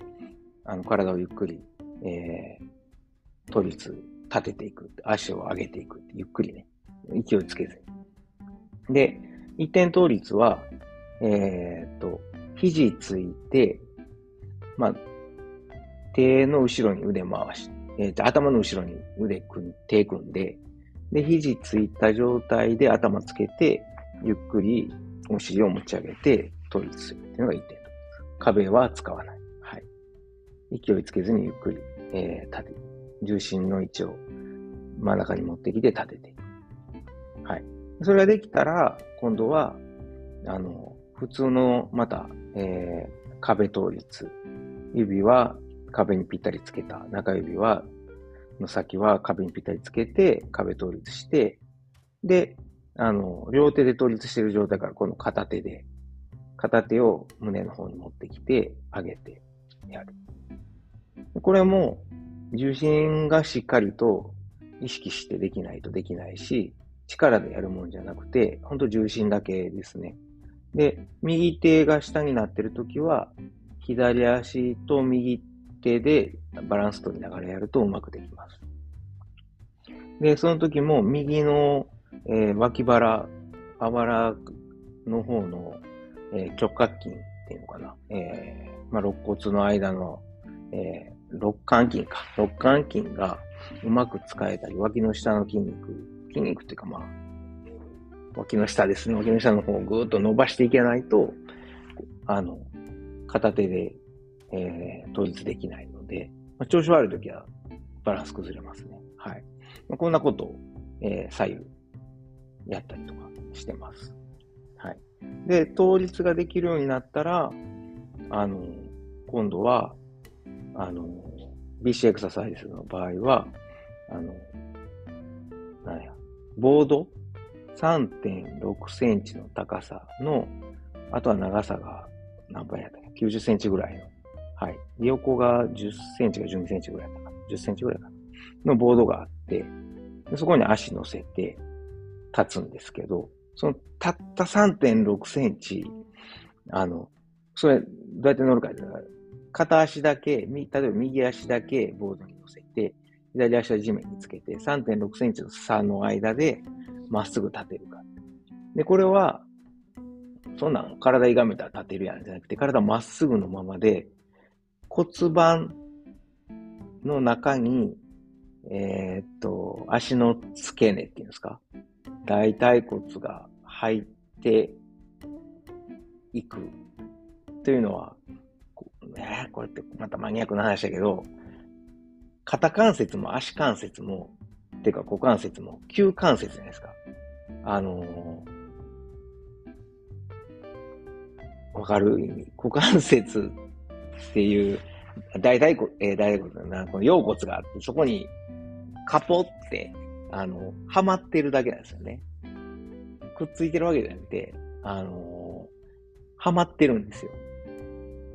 あの体をゆっくり、えー、倒立立てていく。足を上げていく。ゆっくりね。勢いつけずに。で、一点倒立は、えー、っと、肘ついて、まあ、手の後ろに腕回し、えー、と頭の後ろに腕組ん、手組んで、で、肘ついた状態で頭つけて、ゆっくりお尻を持ち上げて倒立するっていうのが一点壁は使わない。はい。勢いつけずにゆっくり、えー、立て、重心の位置を真ん中に持ってきて立てていく。はい。それができたら、今度は、あの、普通の、また、えー、壁倒立。指は壁にぴったりつけた。中指は、の先は壁にぴったりつけて、壁倒立して、で、あの、両手で倒立している状態から、この片手で、片手を胸の方に持ってきて、上げてやる。これも、重心がしっかりと意識してできないとできないし、力でやるもんじゃなくて、ほんと重心だけですね。で、右手が下になってるときは、左足と右手でバランス取りながらやるとうまくできます。で、その時も右の、えー、脇腹、あばらの方の、えー、直角筋っていうのかな。えー、まあ、肋骨の間の、えー、肋間筋か。肋間筋がうまく使えたり、脇の下の筋肉、筋肉っていうかまあ、脇の下ですね。脇の下の方をぐーっと伸ばしていけないと、あの、片手で、えー、統一できないので、まあ、調子悪い時はバランス崩れますね。はい。まあ、こんなことを、えー、左右やったりとかしてます。はい。で、倒立ができるようになったら、あの、今度は、あの、BC エクササイズの場合は、あの、なんや、ボード3.6センチの高さの、あとは長さが何倍やったっけ ?90 センチぐらいの。はい。横が10センチか12センチぐらいだったかな。10センチぐらいかな。のボードがあって、そこに足乗せて立つんですけど、そのたった3.6センチ、あの、それ、どうやって乗るかって片足だけ、例えば右足だけボードに乗せて、左足は地面につけて、3.6センチの差の間でまっすぐ立てるか。で、これは、そんなん体歪めたら立てるやんじゃなくて、体まっすぐのままで、骨盤の中に、えー、っと、足の付け根っていうんですか？大腿骨が入っていくというのは、えー、これってまたマニアックな話だけど、肩関節も足関節も、てか股関節も旧関節じゃないですか。あのー、わかる意味。股関節っていう大腿骨、えー、大腿骨だな、この腰骨があって、そこにカポって、あの、はまってるだけなんですよね。くっついてるわけじゃなくて、あのはまってるんですよ。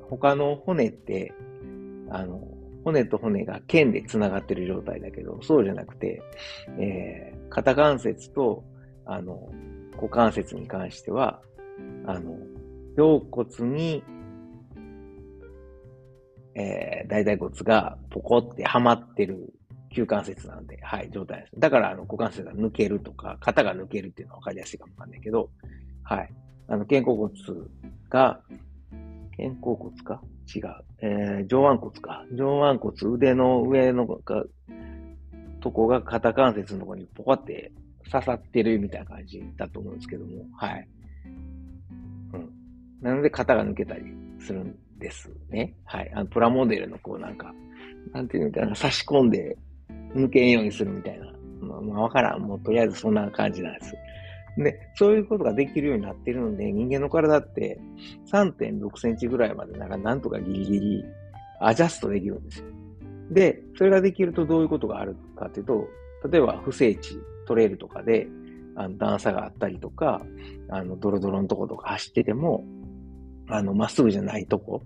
他の骨って、あの、骨と骨が腱で繋がってる状態だけど、そうじゃなくて、えー、肩関節と、あの、股関節に関しては、あの、腰骨にえー、大腿骨がポコってはまってる旧関節なんで、はい、状態です。だから、あの、股関節が抜けるとか、肩が抜けるっていうのは分かりやすいかもわかんないけど、はい。あの、肩甲骨が、肩甲骨か？違う。えー、上腕骨か。上腕骨、腕の上のが、とこが肩関節のとこにポコって刺さってるみたいな感じだと思うんですけども、はい。うん。なので、肩が抜けたりするんですね。はい。あの、プラモデルのこうなんか、なんていうのかな、差し込んで抜けんようにするみたいな。まあ、まあ、わからん。もうとりあえずそんな感じなんです。で、そういうことができるようになってるので、人間の体って3.6センチぐらいまでなんかなんとかギリギリアジャストできるんですよ。で、それができるとどういうことがあるかというと、例えば不整地、トレイルとかで、あの段差があったりとか、あの、ドロドロのとことか走ってても、あの、まっすぐじゃないとこ、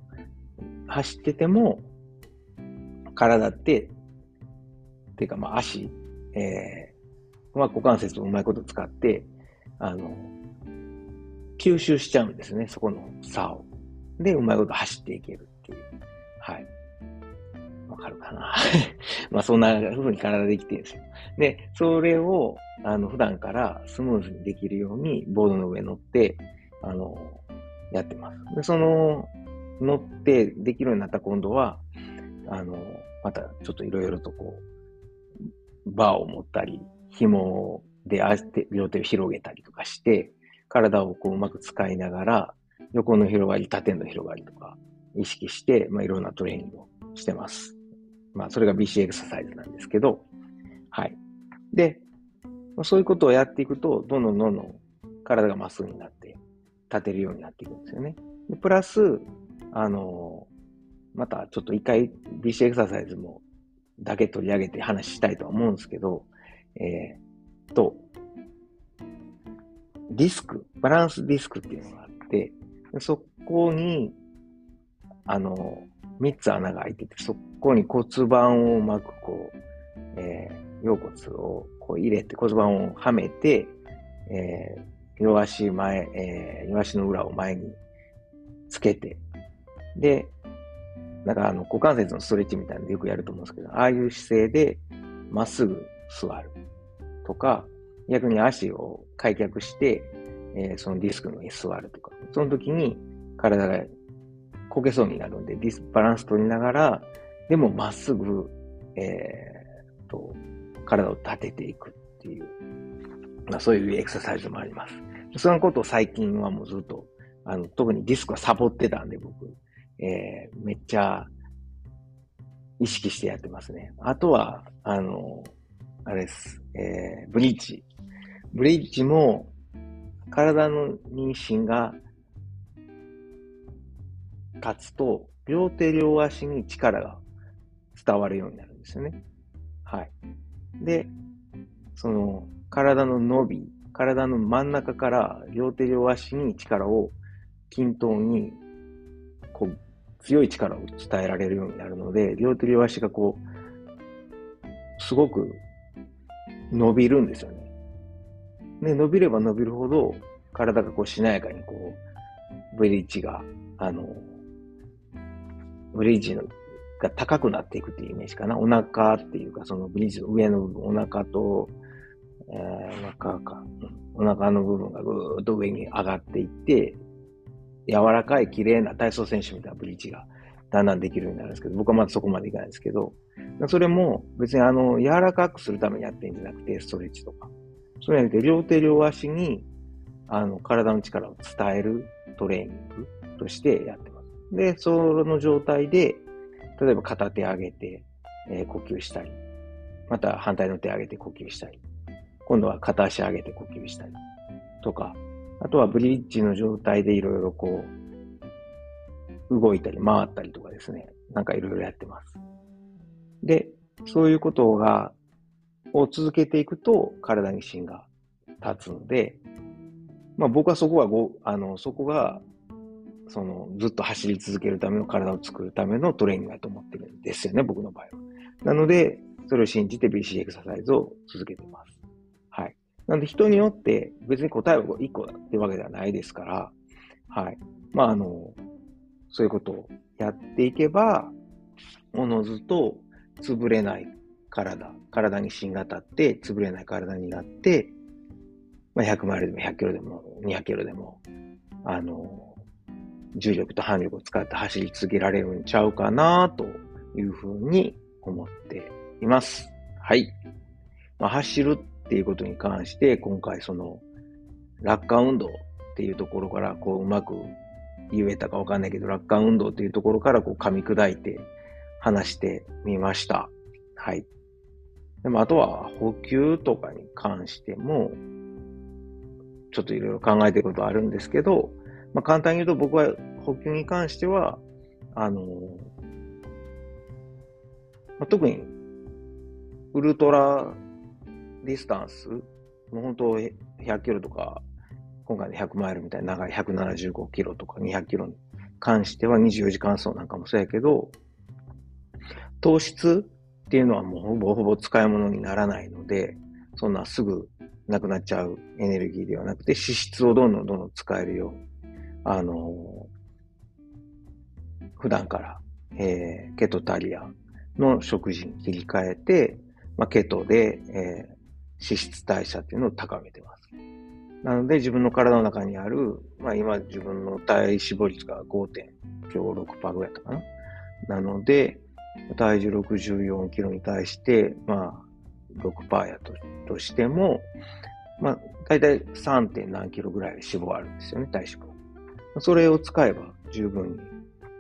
走ってても、体って、っていうかまあ足、えー、まあ股関節をうまいこと使って、あの、吸収しちゃうんですね、そこの差を。で、うまいこと走っていけるっていう。はい。わかるかな まあそんな風に体できてるんですよ。で、それを、あの、普段からスムーズにできるように、ボードの上に乗って、あの、やってます。で、その、乗ってできるようになった今度は、あの、またちょっといろいろとこう、バーを持ったり、紐で両手を広げたりとかして、体をこううまく使いながら、横の広がり、縦の広がりとか意識して、まあ、いろんなトレーニングをしてます。まあ、それが BC エクササイズなんですけど、はい。で、そういうことをやっていくと、どんどんどんどん体がまっすぐになって、立てるようになっていくんですよね。でプラス、あの、またちょっと一回 BC エクササイズもだけ取り上げて話したいとは思うんですけど、えー、と、ディスク、バランスディスクっていうのがあって、そこに、あの、三つ穴が開いてて、そこに骨盤をうまくこう、えー、腰骨をこう入れて、骨盤をはめて、えー、両足前、えー、両足の裏を前につけて、で、なんかあの、股関節のストレッチみたいなのよくやると思うんですけど、ああいう姿勢でまっすぐ座るとか、逆に足を開脚して、えー、そのディスクの上に座るとか、その時に体がこけそうになるんで、ディスバランス取りながら、でもまっすぐ、えー、と、体を立てていくっていう、まあ、そういうエクササイズもあります。そのことを最近はもうずっと、あの、特にディスクはサボってたんで、僕、えー、めっちゃ意識してやってますね。あとは、あの、あれです、えー、ブリッジ。ブリッジも、体の妊娠が立つと、両手両足に力が伝わるようになるんですよね。はい。で、その、体の伸び、体の真ん中から両手両足に力を均等に、こう、強い力を伝えられるようになるので、両手両足がこう、すごく伸びるんですよね。で、伸びれば伸びるほど、体がこうしなやかにこう、ブリッジが、あの、ブリッジが高くなっていくっていうイメージかな。お腹っていうか、そのブリッジの上の部分、お腹と、えー、お腹か、お腹の部分がぐーっと上に上がっていって、柔らかい綺麗な体操選手みたいなブリッジがだんだんできるようになるんですけど、僕はまだそこまでいかないんですけど、それも別にあの、柔らかくするためにやってるんじゃなくて、ストレッチとか。それじゃなくて、両手両足に、あの、体の力を伝えるトレーニングとしてやってます。で、その状態で、例えば片手上げて、えー、呼吸したり、また反対の手上げて呼吸したり、今度は片足上げて呼吸したり、とか、あとはブリッジの状態でいろいろこう、動いたり回ったりとかですね、なんかいろいろやってます。で、そういうことが、を続けていくと体に芯が立つので、まあ僕はそこはご、あの、そこが、その、ずっと走り続けるための体を作るためのトレーニングだと思ってるんですよね、僕の場合は。なので、それを信じて BC エクササイズを続けています。なので人によって別に答えは1個だってわけではないですから、はい。まああの、そういうことをやっていけば、おのずと潰れない体、体に芯が立って潰れない体になって、まあ、100マイルでも100キロでも200キロでも、あの、重力と反力を使って走り続けられるんちゃうかなというふうに思っています。はい。まあ、走るっていうことに関して、今回その、落下運動っていうところから、こう、うまく言えたかわかんないけど、落下運動っていうところから、こう、噛み砕いて話してみました。はい。でも、あとは、補給とかに関しても、ちょっといろいろ考えてることあるんですけど、まあ、簡単に言うと僕は補給に関しては、あの、まあ、特に、ウルトラディスタンス、もう本当100キロとか、今回の100マイルみたいな長い175キロとか200キロに関しては24時間走なんかもそうやけど、糖質っていうのはもうほぼほぼ使い物にならないので、そんなすぐなくなっちゃうエネルギーではなくて、脂質をどんどんどんどん使えるように、あの普段から、えー、ケトタリアの食事に切り替えて、まあ、ケトで、えー、脂質代謝っていうのを高めてます。なので自分の体の中にある、まあ今自分の体脂肪率が5.56%ぐらいだったかな。なので、体重64キロに対して、まあ6%やととしても、まあ大体 3. 点何キロぐらい脂肪あるんですよね、体脂肪。それを使えば十分に、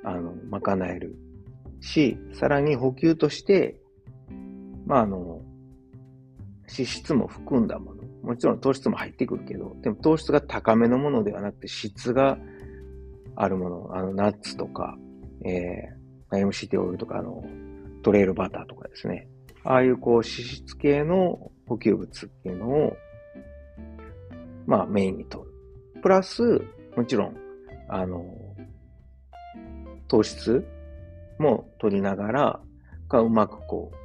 あの、賄えるし、さらに補給として、まあ、あの、脂質も含んだもの。もちろん糖質も入ってくるけど、でも糖質が高めのものではなくて質があるもの、あの、ナッツとか、えー、MCT オイルとか、あの、トレイルバターとかですね。ああいうこう脂質系の補給物っていうのを、まあメインに取る。プラス、もちろん、あの、糖質も取りながら、がうまくこう、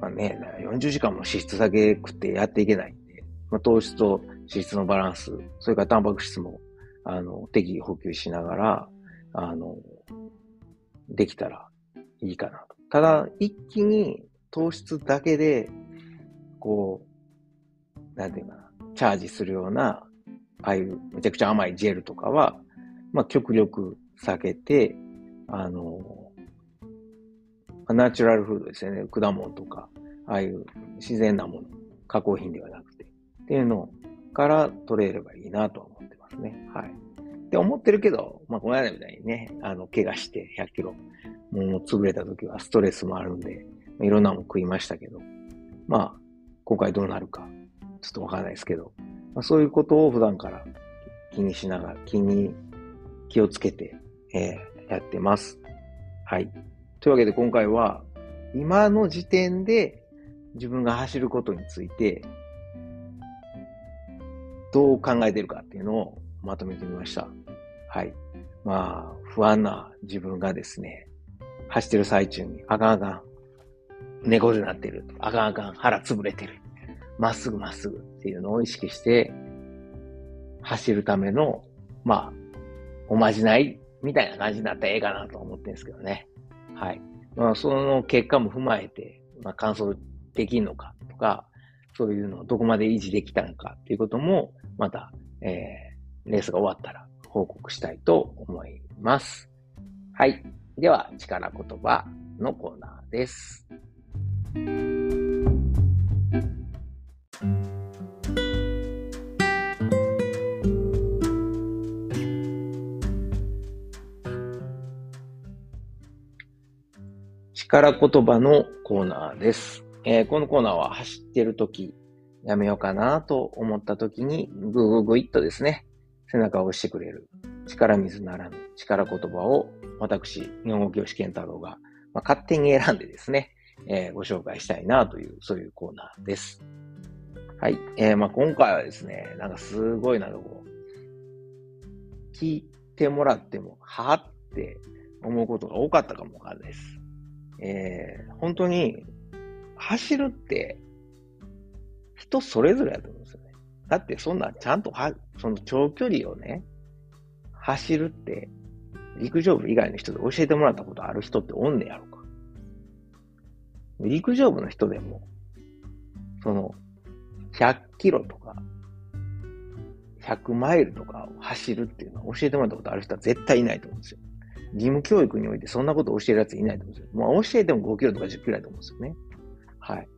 まあね、40時間も脂質だけ食ってやっていけないんで、まあ、糖質と脂質のバランス、それからタンパク質も、あの、適宜補給しながら、あの、できたらいいかなと。ただ、一気に糖質だけで、こう、なんていうかな、チャージするような、ああいうめちゃくちゃ甘いジェルとかは、まあ、極力避けて、あの、ナチュラルフードですよね。果物とか、ああいう自然なもの、加工品ではなくて、っていうのから取れればいいなと思ってますね。はい。って思ってるけど、まあ、この間みたいにね、あの、怪我して100キロ、もう潰れた時はストレスもあるんで、いろんなもん食いましたけど、まあ、今回どうなるか、ちょっとわかんないですけど、まあ、そういうことを普段から気にしながら、気に、気をつけて、えー、やってます。はい。というわけで今回は、今の時点で自分が走ることについて、どう考えてるかっていうのをまとめてみました。はい。まあ、不安な自分がですね、走ってる最中に、あかんあかん、猫背になってる、あかんあかん、腹潰れてる、まっすぐまっすぐっていうのを意識して、走るための、まあ、おまじないみたいな感じになったらええかなと思ってるんですけどね。はい。まあ、その結果も踏まえて、まあ、感想できるのかとか、そういうのをどこまで維持できたのかっていうことも、また、えー、レースが終わったら報告したいと思います。はい。では、力言葉のコーナーです。力言葉のコーナーです。えー、このコーナーは走ってるとき、やめようかなと思ったときに、ぐぐぐいっとですね、背中を押してくれる力水ならぬ力言葉を私、日本語教師健太郎が、まあ、勝手に選んでですね、えー、ご紹介したいなという、そういうコーナーです。はい。えー、まあ今回はですね、なんかすごいなんかこう、聞いてもらっても、はって思うことが多かったかもわかんないです。えー、本当に、走るって、人それぞれだと思うんですよね。だってそんな、ちゃんとは、その長距離をね、走るって、陸上部以外の人で教えてもらったことある人っておんねやろか。陸上部の人でも、その、100キロとか、100マイルとかを走るっていうのを教えてもらったことある人は絶対いないと思うんですよ。義務教育においてそんなことを教えるやついないと思うんですよ。まあ教えても5キロとか10キロだと思うんですよね。はい。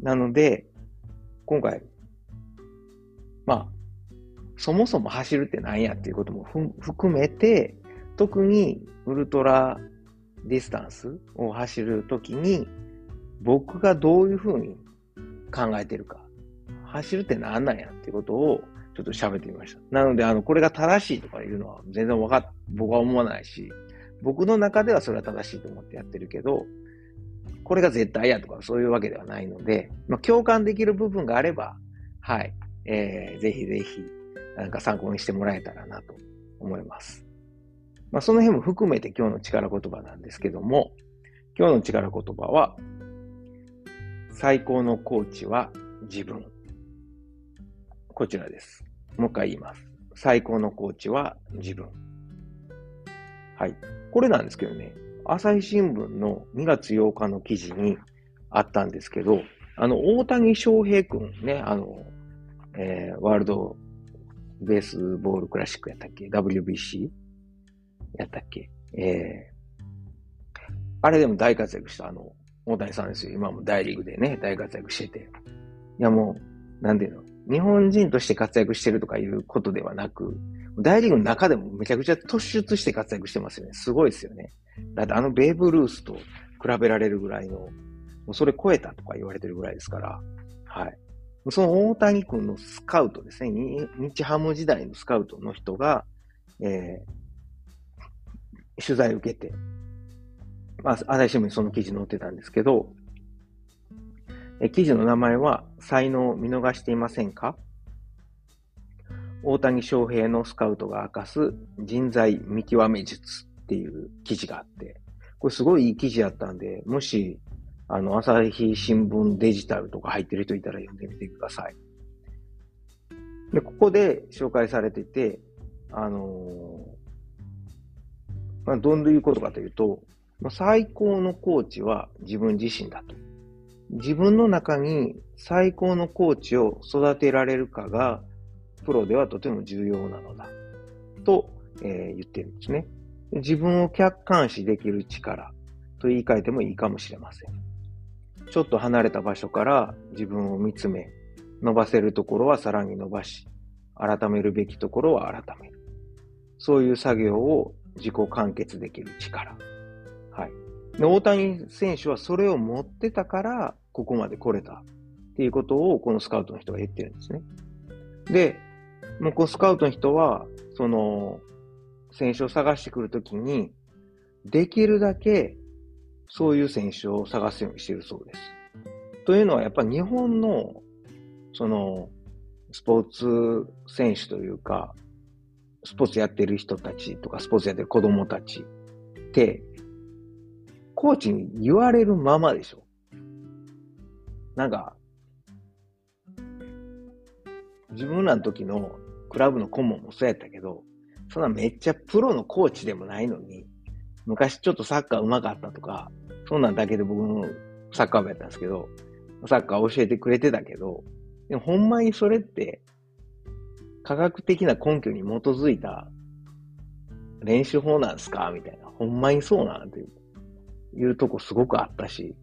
なので、今回、まあ、そもそも走るって何やっていうことも含めて、特にウルトラディスタンスを走るときに、僕がどういうふうに考えてるか、走るって何なんやっていうことをちょっと喋ってみました。なので、あの、これが正しいとかいうのは全然わかっ、僕は思わないし、僕の中ではそれは正しいと思ってやってるけど、これが絶対やとかそういうわけではないので、まあ、共感できる部分があれば、はい、えー、ぜひぜひ、なんか参考にしてもらえたらなと思います。まあ、その辺も含めて今日の力言葉なんですけども、今日の力言葉は、最高のコーチは自分。こちらです。もう一回言います。最高のコーチは自分。はい。これなんですけどね、朝日新聞の2月8日の記事にあったんですけど、あの、大谷翔平君ね、あの、えー、ワールドベースボールクラシックやったっけ ?WBC? やったっけえー、あれでも大活躍したあの、大谷さんですよ。今も大リーグでね、大活躍してて。いやもう、なんていうの日本人として活躍してるとかいうことではなく、大リーグの中でもめちゃくちゃ突出して活躍してますよね。すごいですよね。だってあのベーブ・ルースと比べられるぐらいの、もうそれ超えたとか言われてるぐらいですから、はい。その大谷君のスカウトですね、日ハム時代のスカウトの人が、えー、取材を受けて、まあ、朝日新聞にその記事載ってたんですけど、え記事の名前は、才能を見逃していませんか？大谷翔平のスカウトが明かす人材見極め術っていう記事があって、これすごいいい記事やったんで、もし、あの、朝日新聞デジタルとか入ってる人いたら読んでみてください。で、ここで紹介されてて、あのー、まあ、どういうことかというと、最高のコーチは自分自身だと。自分の中に最高のコーチを育てられるかが、プロではとても重要なのだ。と、えー、言ってるんですね。自分を客観視できる力と言い換えてもいいかもしれません。ちょっと離れた場所から自分を見つめ、伸ばせるところはさらに伸ばし、改めるべきところは改める。そういう作業を自己完結できる力。はい。で大谷選手はそれを持ってたから、ここまで来れたっていうことをこのスカウトの人が言ってるんですね。で、もうこのスカウトの人は、その、選手を探してくるときに、できるだけそういう選手を探すようにしているそうです。というのはやっぱり日本の、その、スポーツ選手というか、スポーツやってる人たちとか、スポーツやってる子供たちって、コーチに言われるままでしょ。なんか、自分らの時のクラブの顧問もそうやったけど、そんなめっちゃプロのコーチでもないのに、昔ちょっとサッカー上手かったとか、そんなんだけで僕もサッカー部やったんですけど、サッカー教えてくれてたけど、でもほんまにそれって、科学的な根拠に基づいた練習法なんですか？みたいな。ほんまにそうなんていうとこすごくあったし、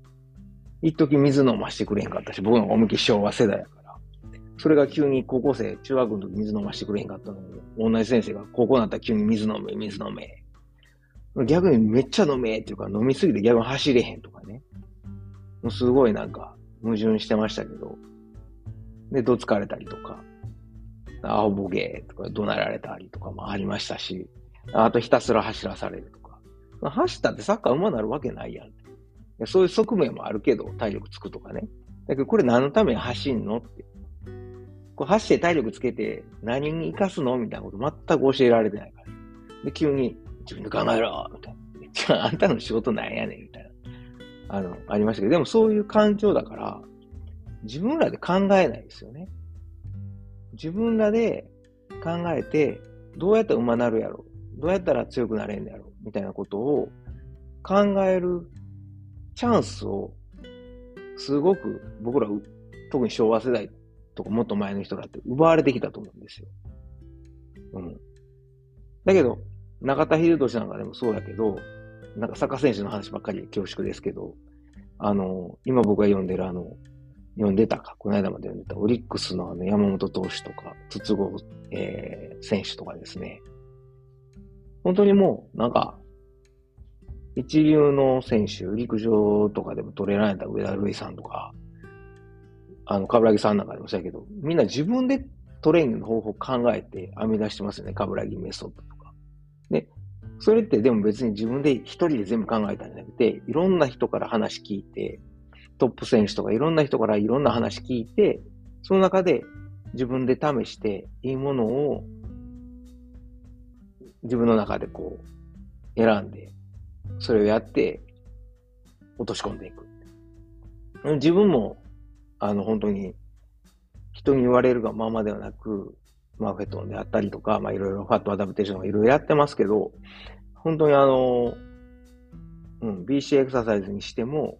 一時水飲ましてくれへんかったし、僕の思いっき昭和世代やから。それが急に高校生、中学の時水飲ましてくれへんかったのに、同じ先生が高校になったら急に水飲め、水飲め。逆にめっちゃ飲めっていうか、飲みすぎて逆に走れへんとかね。もうすごいなんか矛盾してましたけど。で、どつかれたりとか、アホボケとか怒鳴られたりとかもありましたし、あとひたすら走らされるとか。走ったってサッカー上手なるわけないやん。そういう側面もあるけど、体力つくとかね。だけどこれ何のために走んのって。こう走って体力つけて何に活かすのみたいなこと全く教えられてないから。で、急に自分で考えろみたいな。じゃあ、あんたの仕事なんやねんみたいな。あの、ありましたけど、でもそういう環境だから、自分らで考えないですよね。自分らで考えて、どうやったら馬なるやろどうやったら強くなれんやろみたいなことを考えるチャンスをすごく僕ら、特に昭和世代とかもっと前の人だって奪われてきたと思うんですよ。うん。だけど、中田秀俊なんかでもそうやけど、なんかサッカー選手の話ばっかりで恐縮ですけど、あの、今僕が読んでるあの、読んでたか、この間まで読んでたオリックスのあの山本投手とか、筒香、えー、選手とかですね。本当にもう、なんか、一流の選手、陸上とかでも取れられた上田瑠衣さんとか、あの、かぶらぎさんなんかでもそうやけど、みんな自分でトレーニングの方法を考えて編み出してますよね。かぶらぎメソッドとか。で、それってでも別に自分で一人で全部考えたんじゃなくて、いろんな人から話聞いて、トップ選手とかいろんな人からいろんな話聞いて、その中で自分で試していいものを自分の中でこう選んで、それをやって落とし込んでいく。自分もあの本当に人に言われるがままではなく、マーフェットンであったりとか、まあいろいろファットアダプテーションとかいろいろやってますけど、本当にあの、うん、BC エクササイズにしても、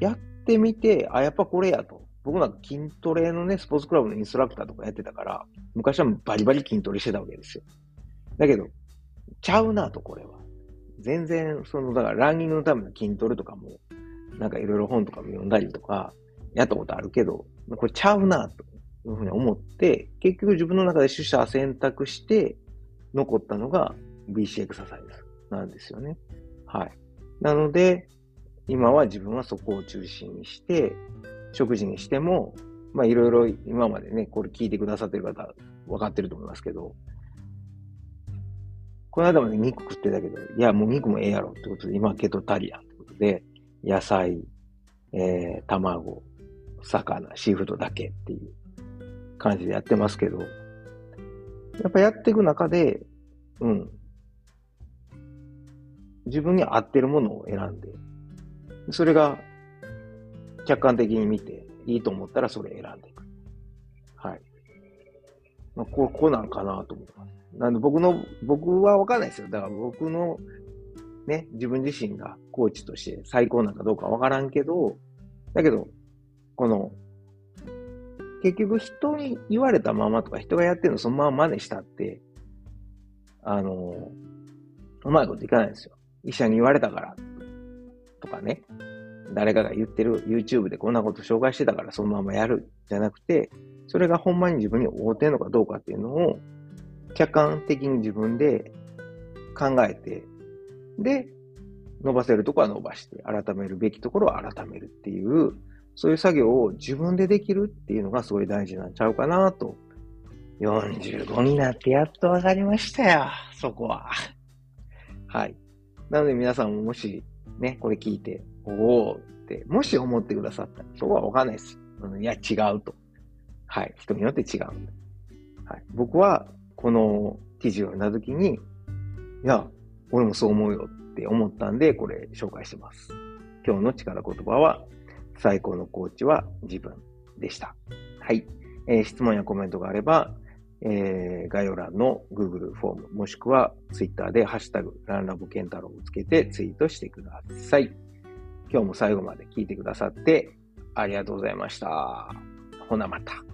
やってみて、あ、やっぱこれやと。僕なんか筋トレのね、スポーツクラブのインストラクターとかやってたから、昔はバリバリ筋トレしてたわけですよ。だけど、ちゃうなと、これは。全然、その、だからランニングのための筋トレとかも、なんかいろいろ本とかも読んだりとか、やったことあるけど、これちゃうなというふうに思って、結局自分の中で取捨選択して、残ったのが BC エクササイズなんですよね。はい。なので、今は自分はそこを中心にして、食事にしても、まあいろいろ今までね、これ聞いてくださってる方、分かってると思いますけど、この間まで肉食ってたけど、いや、もう肉もええやろってことで、今ケトタリアンってことで、野菜、えー、卵、魚、シーフードだけっていう感じでやってますけど、やっぱやっていく中で、うん、自分に合ってるものを選んで、それが客観的に見ていいと思ったらそれ選んでいく。はい。まあ、こう、こうなんかなと思ってます。なんで僕の、僕はわかんないですよ。だから僕のね、自分自身がコーチとして最高なんかどうかわからんけど、だけど、この、結局人に言われたままとか人がやってるのそのまま真似したって、あの、うまいこといかないんですよ。医者に言われたからとかね、誰かが言ってる YouTube でこんなこと紹介してたからそのままやるじゃなくて、それがほんまに自分に合うてんのかどうかっていうのを客観的に自分で考えて、で、伸ばせるところは伸ばして、改めるべきところは改めるっていう、そういう作業を自分でできるっていうのがすごい大事なんちゃうかなと。45になってやっとわかりましたよ、そこは。はい。なので皆さんももしね、これ聞いて、おおって、もし思ってくださったら、そこはわかんないです。いや、違うと。はい。人によって違う。はい。僕は、この記事を読んだときに、いや、俺もそう思うよって思ったんで、これ紹介してます。今日の力言葉は、最高のコーチは自分でした。はい。えー、質問やコメントがあれば、えー、概要欄の Google フォーム、もしくは Twitter でハッシュタグ、ランラボケンタロウをつけてツイートしてください。今日も最後まで聞いてくださってありがとうございました。ほなまた。